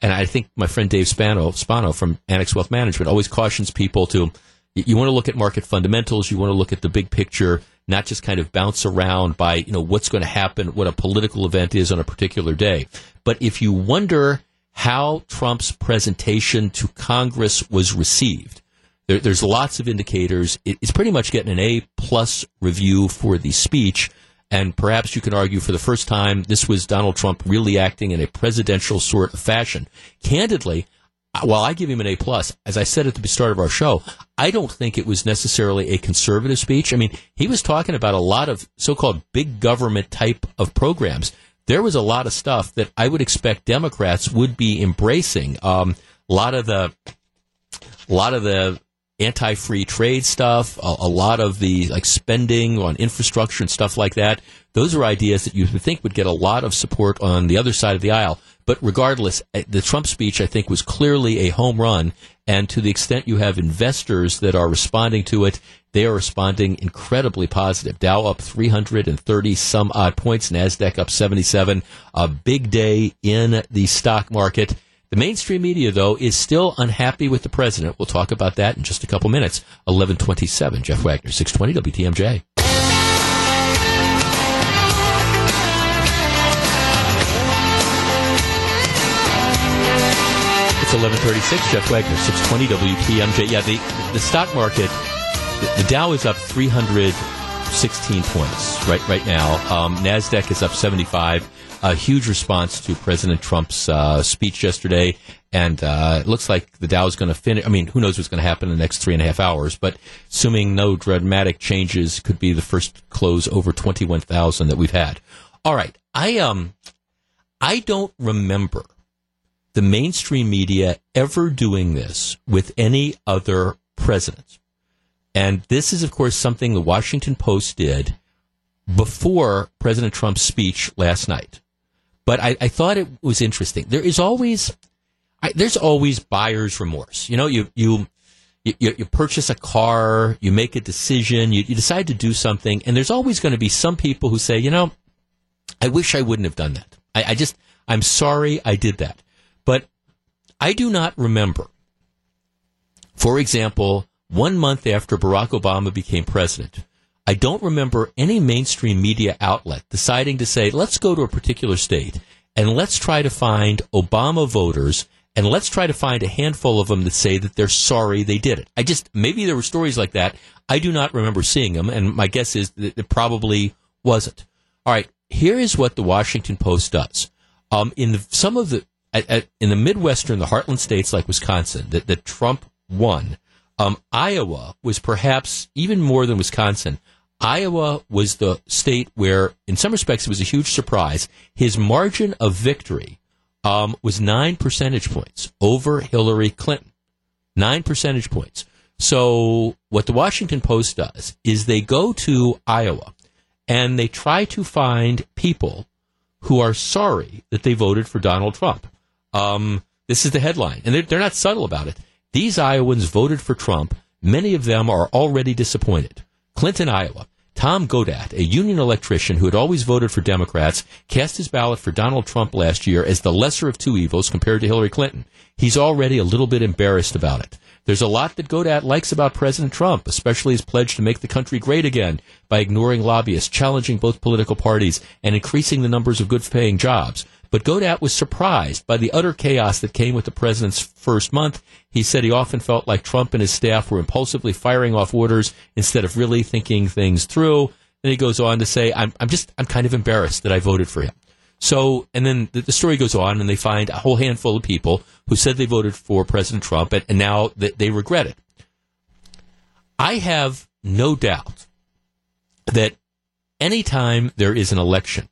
and I think my friend Dave Spano, Spano from Annex Wealth Management always cautions people to, you want to look at market fundamentals, you want to look at the big picture, not just kind of bounce around by, you know, what's going to happen, what a political event is on a particular day. But if you wonder how Trump's presentation to Congress was received, there, there's lots of indicators. It, it's pretty much getting an A plus review for the speech. And perhaps you can argue for the first time this was Donald Trump really acting in a presidential sort of fashion. Candidly, while I give him an A plus, as I said at the start of our show, I don't think it was necessarily a conservative speech. I mean, he was talking about a lot of so-called big government type of programs. There was a lot of stuff that I would expect Democrats would be embracing. Um, a lot of the, a lot of the anti-free trade stuff, a, a, lot of the like spending on infrastructure and stuff like that. Those are ideas that you would think would get a lot of support on the other side of the aisle. But regardless, eh, the Trump speech I think was clearly a home run. And to the extent you have investors that are responding to it, they are responding incredibly positive. Dow up 330 some odd points, Nasdaq up 77. A big day in the stock market. The mainstream media, though, is still unhappy with the president. We'll talk about that in just a couple minutes. 1127, Jeff Wagner, 620 WTMJ. It's 1136, Jeff Wagner, 620 WTMJ. Yeah, the, the stock market, the, the Dow is up 316 points right, right now. Um, NASDAQ is up 75 a huge response to President Trump's uh, speech yesterday, and uh, it looks like the Dow is going to finish. I mean, who knows what's going to happen in the next three and a half hours? But assuming no dramatic changes, could be the first close over twenty one thousand that we've had. All right, I um, I don't remember the mainstream media ever doing this with any other president. And this is, of course, something the Washington Post did before President Trump's speech last night but I, I thought it was interesting. There is always, I, there's always buyer's remorse. You know, you, you, you, you, purchase a car, you make a decision, you, you decide to do something, and there's always going to be some people who say, you know, I wish I wouldn't have done that. I, I just, I'm sorry I did that. But I do not remember, for example, one month after Barack Obama became president, I don't remember any mainstream media outlet deciding to say, let's go to a particular state and let's try to find Obama voters and let's try to find a handful of them that say that they're sorry they did it. I just, maybe there were stories like that. I do not remember seeing them, and my guess is that it probably wasn't. All right, here is what the Washington Post does. Um, in the, some of the, at, at, in the Midwestern, the heartland states like Wisconsin, that, that Trump won, um, Iowa was perhaps even more than Wisconsin Iowa was the state where, in some respects, it was a huge surprise. His margin of victory um, was nine percentage points over Hillary Clinton. Nine percentage points. So, what the Washington Post does is they go to Iowa and they try to find people who are sorry that they voted for Donald Trump. Um, this is the headline, and they're, they're not subtle about it. These Iowans voted for Trump. Many of them are already disappointed. Clinton, Iowa. Tom Godat, a union electrician who had always voted for Democrats, cast his ballot for Donald Trump last year as the lesser of two evils compared to Hillary Clinton. He's already a little bit embarrassed about it. There's a lot that Godat likes about President Trump, especially his pledge to make the country great again by ignoring lobbyists, challenging both political parties, and increasing the numbers of good paying jobs. But Godat was surprised by the utter chaos that came with the president's first month. He said he often felt like Trump and his staff were impulsively firing off orders instead of really thinking things through. Then he goes on to say, I'm, I'm just, I'm kind of embarrassed that I voted for him. So, and then the, the, story goes on, and they find a whole handful of people who said they voted for President Trump, and, and now they, they regret it. I have no doubt that anytime there is an election,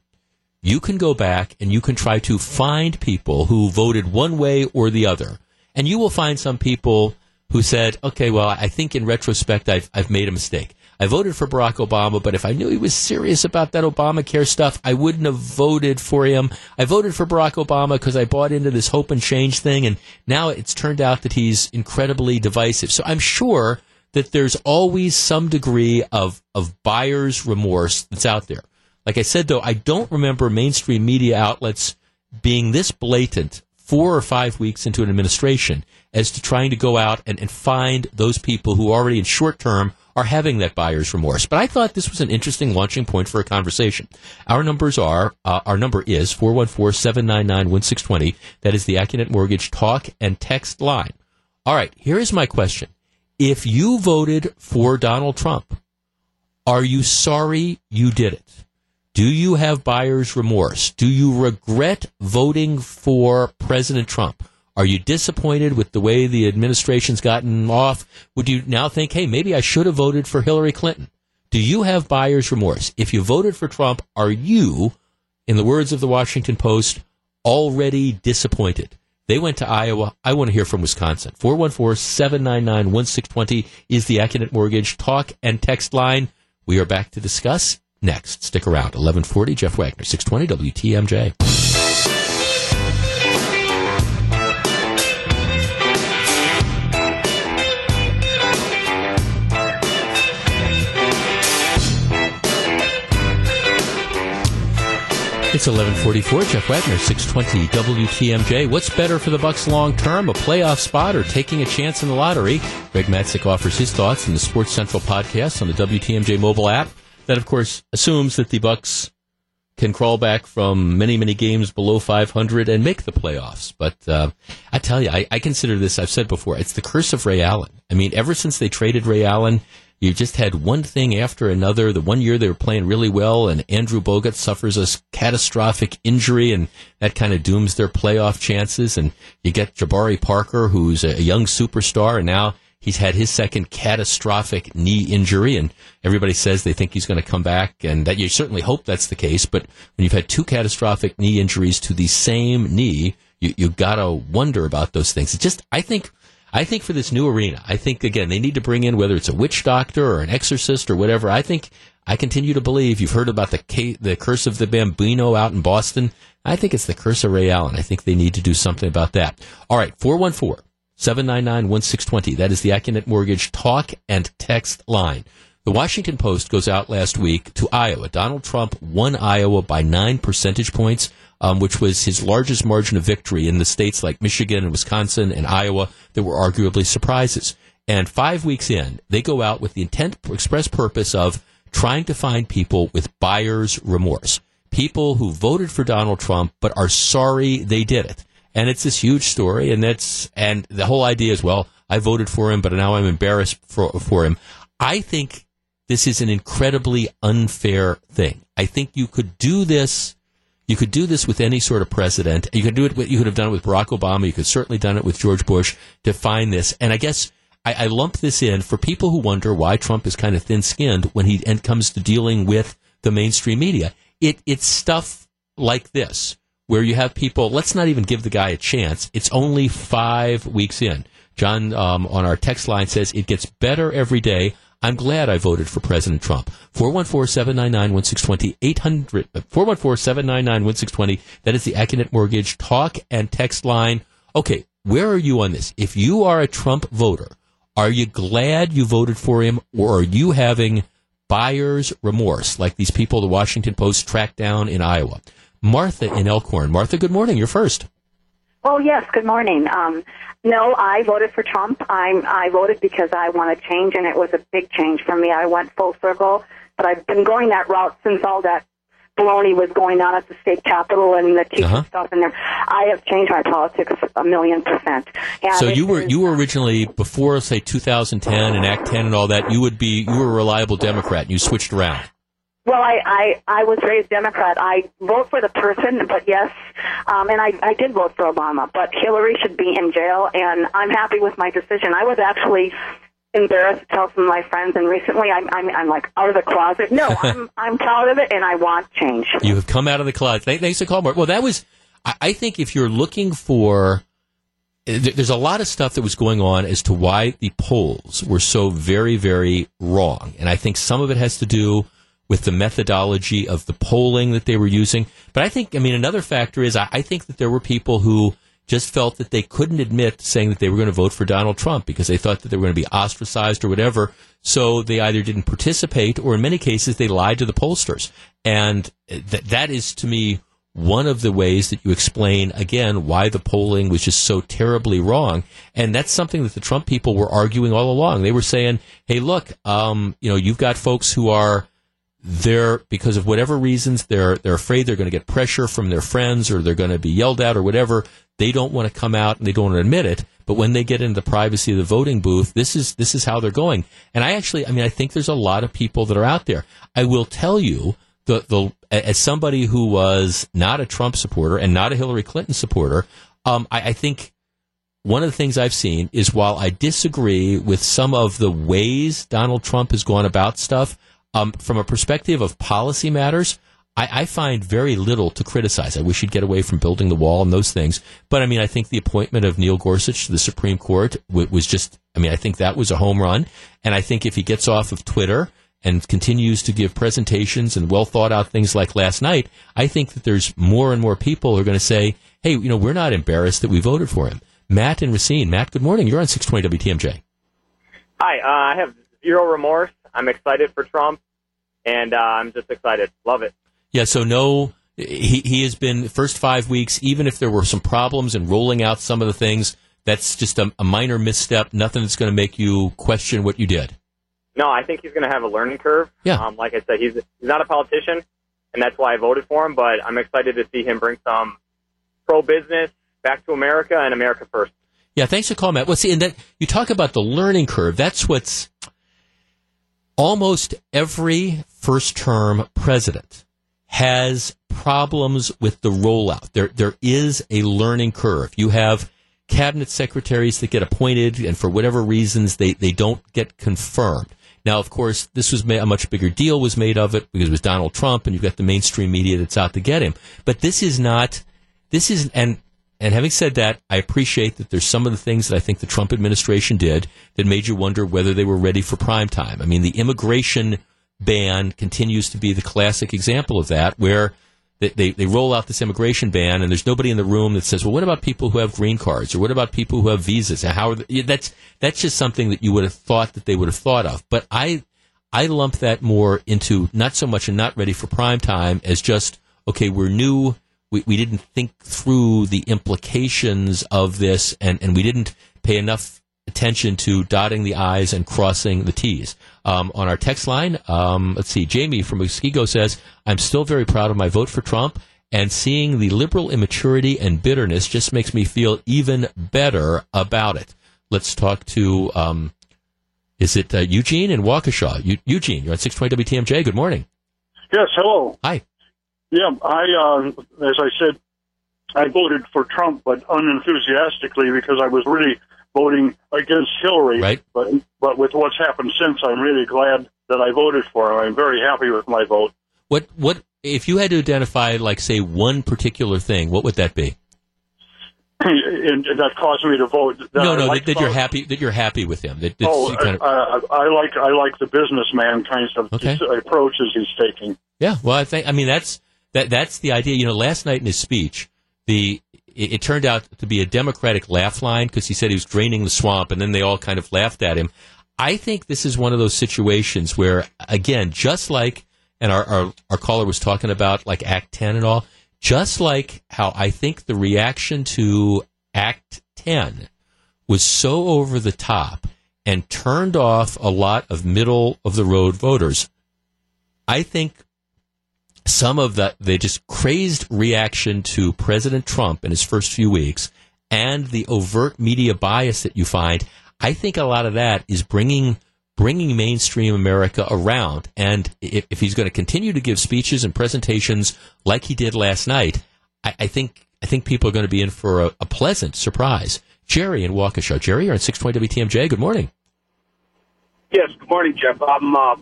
you can go back and you can try to find people who voted one way or the other. And you will find some people who said, okay, well, I think in retrospect, I've, I've made a mistake. I voted for Barack Obama, but if I knew he was serious about that Obamacare stuff, I wouldn't have voted for him. I voted for Barack Obama because I bought into this hope and change thing, and now it's turned out that he's incredibly divisive. So I'm sure that there's always some degree of, of buyer's remorse that's out there. Like I said, though, I don't remember mainstream media outlets being this blatant four or five weeks into an administration as to trying to go out and, and find those people who already in short term are having that buyer's remorse. But I thought this was an interesting launching point for a conversation. Our numbers are, uh, our number is 414-799-1620. That is the Accunet Mortgage talk and text line. All right, here is my question. If you voted for Donald Trump, are you sorry you did it? Do you have buyer's remorse? Do you regret voting for President Trump? Are you disappointed with the way the administration's gotten off? Would you now think, hey, maybe I should have voted for Hillary Clinton? Do you have buyer's remorse? If you voted for Trump, are you, in the words of the Washington Post, already disappointed? They went to Iowa. I want to hear from Wisconsin. 414-799-1620 is the Accunet Mortgage talk and text line. We are back to discuss next. Stick around. 1140, Jeff Wagner, 620 WTMJ. It's 1144, Jeff Wagner, 620 WTMJ. What's better for the Bucks long term, a playoff spot or taking a chance in the lottery? Greg Matzek offers his thoughts in the Sports Central podcast on the WTMJ mobile app. That, of course, assumes that the Bucks can crawl back from many, many games below 500 and make the playoffs. But uh, I tell you, I, I consider this, I've said before, it's the curse of Ray Allen. I mean, ever since they traded Ray Allen, you just had one thing after another. The one year they were playing really well, and Andrew Bogut suffers a catastrophic injury, and that kind of dooms their playoff chances. And you get Jabari Parker, who's a young superstar, and now he's had his second catastrophic knee injury, and everybody says they think he's going to come back, and that you certainly hope that's the case. But when you've had two catastrophic knee injuries to the same knee, you you gotta wonder about those things. Just, I think I think for this new arena, I think again they need to bring in whether it's a witch doctor or an exorcist or whatever. I think I continue to believe you've heard about the the curse of the Bambino out in Boston. I think it's the curse of Ray Allen. I think they need to do something about that. All right, 414 799 1620. That is the Accunet Mortgage talk and text line. The Washington Post goes out last week to Iowa. Donald Trump won Iowa by nine percentage points um, which was his largest margin of victory in the states like Michigan and Wisconsin and Iowa that were arguably surprises. And five weeks in, they go out with the intent, express purpose of trying to find people with buyer's remorse. People who voted for Donald Trump but are sorry they did it. And it's this huge story, and that's and the whole idea is well, I voted for him, but now I'm embarrassed for, for him. I think this is an incredibly unfair thing. I think you could do this you could do this with any sort of president. You could do it. you could have done it with Barack Obama. You could certainly done it with George Bush to find this. And I guess I, I lump this in for people who wonder why Trump is kind of thin-skinned when he and comes to dealing with the mainstream media. It it's stuff like this where you have people. Let's not even give the guy a chance. It's only five weeks in. John um, on our text line says it gets better every day. I'm glad I voted for President Trump. 414-799-1620, 800, 414-799-1620. That is the Accunet Mortgage talk and text line. Okay, where are you on this? If you are a Trump voter, are you glad you voted for him or are you having buyer's remorse like these people the Washington Post tracked down in Iowa? Martha in Elkhorn. Martha, good morning. You're first. Oh yes, good morning. Um, no, I voted for Trump. I I voted because I want wanted change, and it was a big change for me. I went full circle, but I've been going that route since all that baloney was going on at the state capitol and the teacher uh-huh. stuff. And there, I have changed my politics a million percent. And so you were you were originally before say 2010 and Act 10 and all that. You would be you were a reliable Democrat. and You switched around. Well, I, I, I was raised Democrat. I vote for the person, but yes, um, and I, I did vote for Obama, but Hillary should be in jail, and I'm happy with my decision. I was actually embarrassed to tell some of my friends, and recently I'm, I'm, I'm like out of the closet. No, (laughs) I'm, I'm proud of it, and I want change. You have come out of the closet. Thanks to call, Mark. Well, that was, I, I think if you're looking for, there's a lot of stuff that was going on as to why the polls were so very, very wrong. And I think some of it has to do with the methodology of the polling that they were using. But I think, I mean, another factor is I, I think that there were people who just felt that they couldn't admit saying that they were going to vote for Donald Trump because they thought that they were going to be ostracized or whatever. So they either didn't participate or in many cases they lied to the pollsters. And th- that is to me one of the ways that you explain again why the polling was just so terribly wrong. And that's something that the Trump people were arguing all along. They were saying, Hey, look, um, you know, you've got folks who are, they're because of whatever reasons they're they're afraid they're going to get pressure from their friends or they're going to be yelled at or whatever. They don't want to come out and they don't want to admit it but when they get into the privacy of the voting booth this is this is how they're going. And i actually i mean i think there's a lot of people that are out there. I will tell you the the as somebody who was not a trump supporter and not a hillary clinton supporter um, I, I think one of the things I've seen is while I disagree with some of the ways Donald Trump has gone about stuff, um, from a perspective of policy matters, I, I find very little to criticize. I wish he'd get away from building the wall and those things. But I mean, I think the appointment of Neil Gorsuch to the Supreme Court w- was just, I mean, I think that was a home run. And I think if he gets off of Twitter and continues to give presentations and well thought out things like last night, I think that there's more and more people who are going to say, hey, you know, we're not embarrassed that we voted for him. Matt and Racine. Matt, good morning. You're on 620 WTMJ. Hi, uh, I have zero remorse. I'm excited for Trump, and uh, I'm just excited. Love it. Yeah, so no, he, he has been first five weeks, even if there were some problems in rolling out some of the things, that's just a, a minor misstep, nothing that's going to make you question what you did. No, I think he's going to have a learning curve. Yeah. Um, like I said, he's he's not a politician, and that's why I voted for him. But I'm excited to see him bring some pro business back to America and America first. Yeah, thanks for calling, Matt. Well, see, and that you talk about the learning curve. That's what's almost every first term president has problems with the rollout. There, there is a learning curve. You have cabinet secretaries that get appointed, and for whatever reasons, they, they don't get confirmed. Now, of course, this was a much bigger deal was made of it because it was Donald Trump, and you've got the mainstream media that's out to get him. But this is not. This is and and having said that, I appreciate that there's some of the things that I think the Trump administration did that made you wonder whether they were ready for prime time. I mean, the immigration ban continues to be the classic example of that, where they, they, they, roll out this immigration ban and there's nobody in the room that says, well, what about people who have green cards or what about people who have visas? And how that's, that's just something that you would have thought that they would have thought of. But I, I lump that more into not so much and not ready for prime time as just, okay, we're new. We, we didn't think through the implications of this and, and we didn't pay enough attention to dotting the I's and crossing the T's. Um, on our text line, um, let's see, Jamie from Muskego says, I'm still very proud of my vote for Trump, and seeing the liberal immaturity and bitterness just makes me feel even better about it. Let's talk to, um, is it uh, Eugene in Waukesha? U- Eugene, you're on 620 WTMJ. Good morning. Yes, hello. Hi. Yeah, I, uh, as I said, I voted for Trump, but unenthusiastically because I was really voting against Hillary. Right. But but with what's happened since, I'm really glad that I voted for him. I'm very happy with my vote. What what if you had to identify, like, say, one particular thing? What would that be? (clears throat) and that caused me to vote. That no, no, like that, that you're happy that you're happy with him. That, that's Oh, kind of, uh, I like I like the businessman kinds of Okay. approaches he's taking. Yeah, well, I think I mean that's that that's the idea. You know, last night in his speech, the it, it turned out to be a Democratic laugh line because he said he was draining the swamp, and then they all kind of laughed at him. I think this is one of those situations where, again, just like and our our, our caller was talking about, like Act Ten and all, just like how I think the reaction to Act Ten was so over the top and turned off a lot of middle of the road voters. I think some of the the just crazed reaction to President Trump in his first few weeks and the overt media bias that you find, I think a lot of that is bringing bringing mainstream America around. And if, if he's going to continue to give speeches and presentations like he did last night, I, I think I think people are going to be in for a, a pleasant surprise. Jerry in Waukesha. Jerry, you're on 620 WTMJ. Good morning. Yes, good morning, Jeff. I'm uh,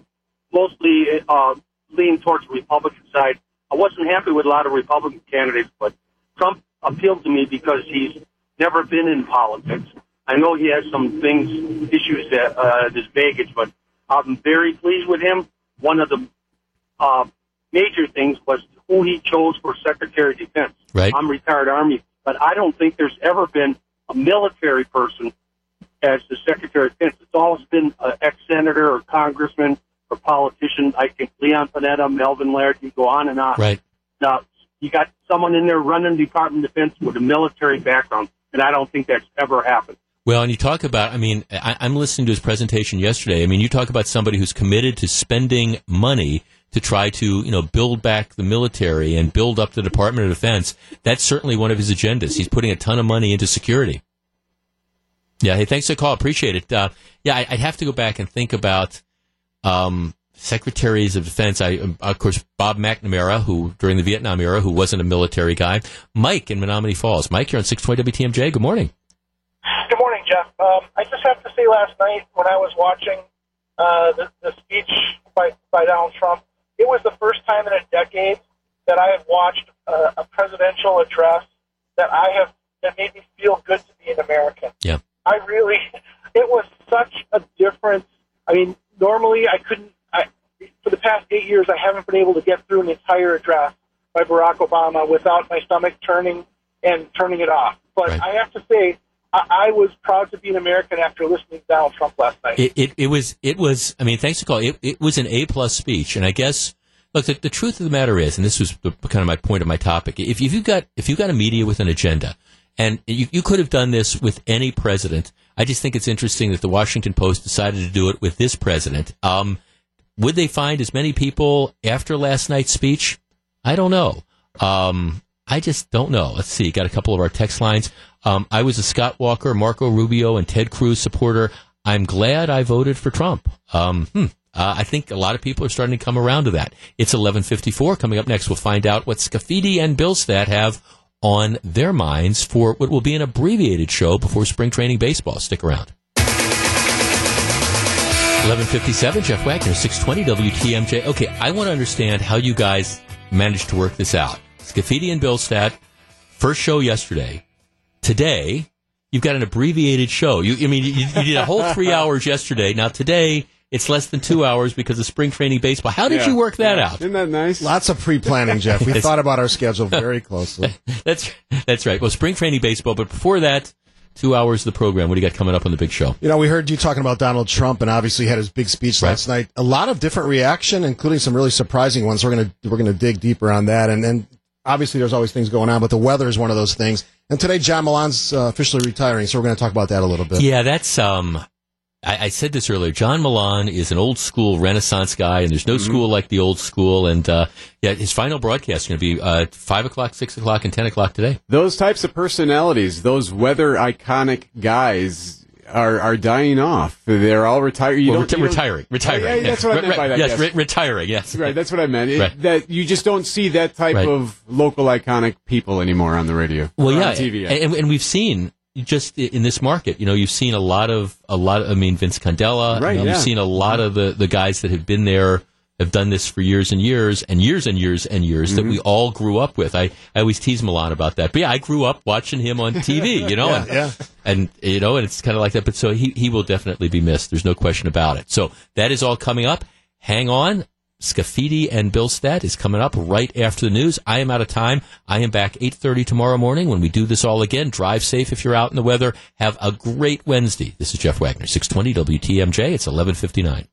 mostly uh, leaning towards the Republican side. I wasn't happy with a lot of Republican candidates, but Trump appealed to me because he's never been in politics. I know he has some things, issues that uh, this baggage, but I'm very pleased with him. One of the uh, major things was who he chose for Secretary of Defense. Right. I'm retired Army, but I don't think there's ever been a military person as the Secretary of Defense. It's always been an ex-senator or congressman or politicians. I think Leon Panetta, Melvin Laird, you go on and on. Right. Now, you got someone in there running the Department of Defense with a military background, and I don't think that's ever happened. Well, and you talk about, I mean, I, I'm listening to his presentation yesterday. I mean, you talk about somebody who's committed to spending money to try to, you know, build back the military and build up the Department of Defense. That's certainly one of his agendas. He's putting a ton of money into security. Yeah, hey, thanks for the call. Appreciate it. Uh, yeah, I, I'd have to go back and think about um, secretaries of defense. I, of course, Bob McNamara, who during the Vietnam era, who wasn't a military guy. Mike in Menomonee Falls. Mike, you're on 620 WTMJ. Good morning. Good morning, Jeff. Um, I just have to say, last night when I was watching uh, the, the speech by, by Donald Trump, it was the first time in a decade that I have watched a, a presidential address that I have that made me feel good to be an American. Yeah. I really, (laughs) it was such a difference. I mean, normally I couldn't. I for the past eight years I haven't been able to get through an entire address by Barack Obama without my stomach turning and turning it off. But I have to say, I, I was proud to be an American after listening to Donald Trump last night. It, it, it was it was I mean thanks to call it, it was an A plus speech and I guess look the, the truth of the matter is and this was the, kind of my point of my topic if, if you've got if you've got a media with an agenda and you, you could have done this with any president I just think it's interesting that the Washington Post decided to do it with this president um, would they find as many people after last night's speech I don't know um, I just don't know. Let's see. Got a couple of our text lines. Um, I was a Scott Walker, Marco Rubio, and Ted Cruz supporter. I'm glad I voted for Trump. Um, hmm. uh, I think a lot of people are starting to come around to that. It's 11:54. Coming up next, we'll find out what Scaffidi and Bill Billstat have on their minds for what will be an abbreviated show before spring training baseball. Stick around. 1157, Jeff Wagner, 620 WTMJ. Okay, I want to understand how you guys managed to work this out. Scaffidi and Billstat, first show yesterday. Today, you've got an abbreviated show. You, I mean, you, you did a whole three (laughs) hours yesterday. Now today, it's less than two hours because of spring training baseball. How did Yeah. you work that out? Isn't that nice? Lots of pre-planning, Jeff. We (laughs) thought about our schedule very closely. (laughs) That's that's right. Well, spring training baseball, but before that, two hours of the program. What do you got coming up on the big show? You know, we heard you talking about Donald Trump, and obviously had his big speech last night. A lot of different reaction, including some really surprising ones. We're gonna we're gonna dig deeper on that, and and obviously there's always things going on, but the weather is one of those things. And today, John Malan's uh, officially retiring, so we're going to talk about that a little bit. Yeah, that's um. I, I said this earlier. John Malan is an old school Renaissance guy, and there's no school like the old school. And uh, yeah, his final broadcast is going to be uh, five o'clock, six o'clock, and ten o'clock today. Those types of personalities, those weather iconic guys, are are dying off. They're all retired. You Well, don't- reti- you retiring, retiring. Yeah, that's what I meant by that. yes, yes. re- retiring. Yes, Right, that's what I meant. It- Right. That you just don't see that type Right. of local iconic people anymore on the radio. Well, yeah, on TV. and, and we've seen just in this market, you know, you've seen a lot of a lot. Of, I mean, Vince Condella. Right, You've yeah. seen a lot of the the guys that have been there. Have done this for years and years and years and years and years that Mm-hmm. we all grew up with. I, I always tease Malan about that. But yeah, I grew up watching him on TV, (laughs) you know, Yeah, and, yeah. and you know, and it's kind of like that. But so he he will definitely be missed. There's no question about it. So that is all coming up. Hang on. Scaffidi and Billstat is coming up right after the news. I am out of time. I am back 8.30 tomorrow morning when we do this all again. Drive safe if you're out in the weather. Have a great Wednesday. This is Jeff Wagner, 620 WTMJ. It's 1159.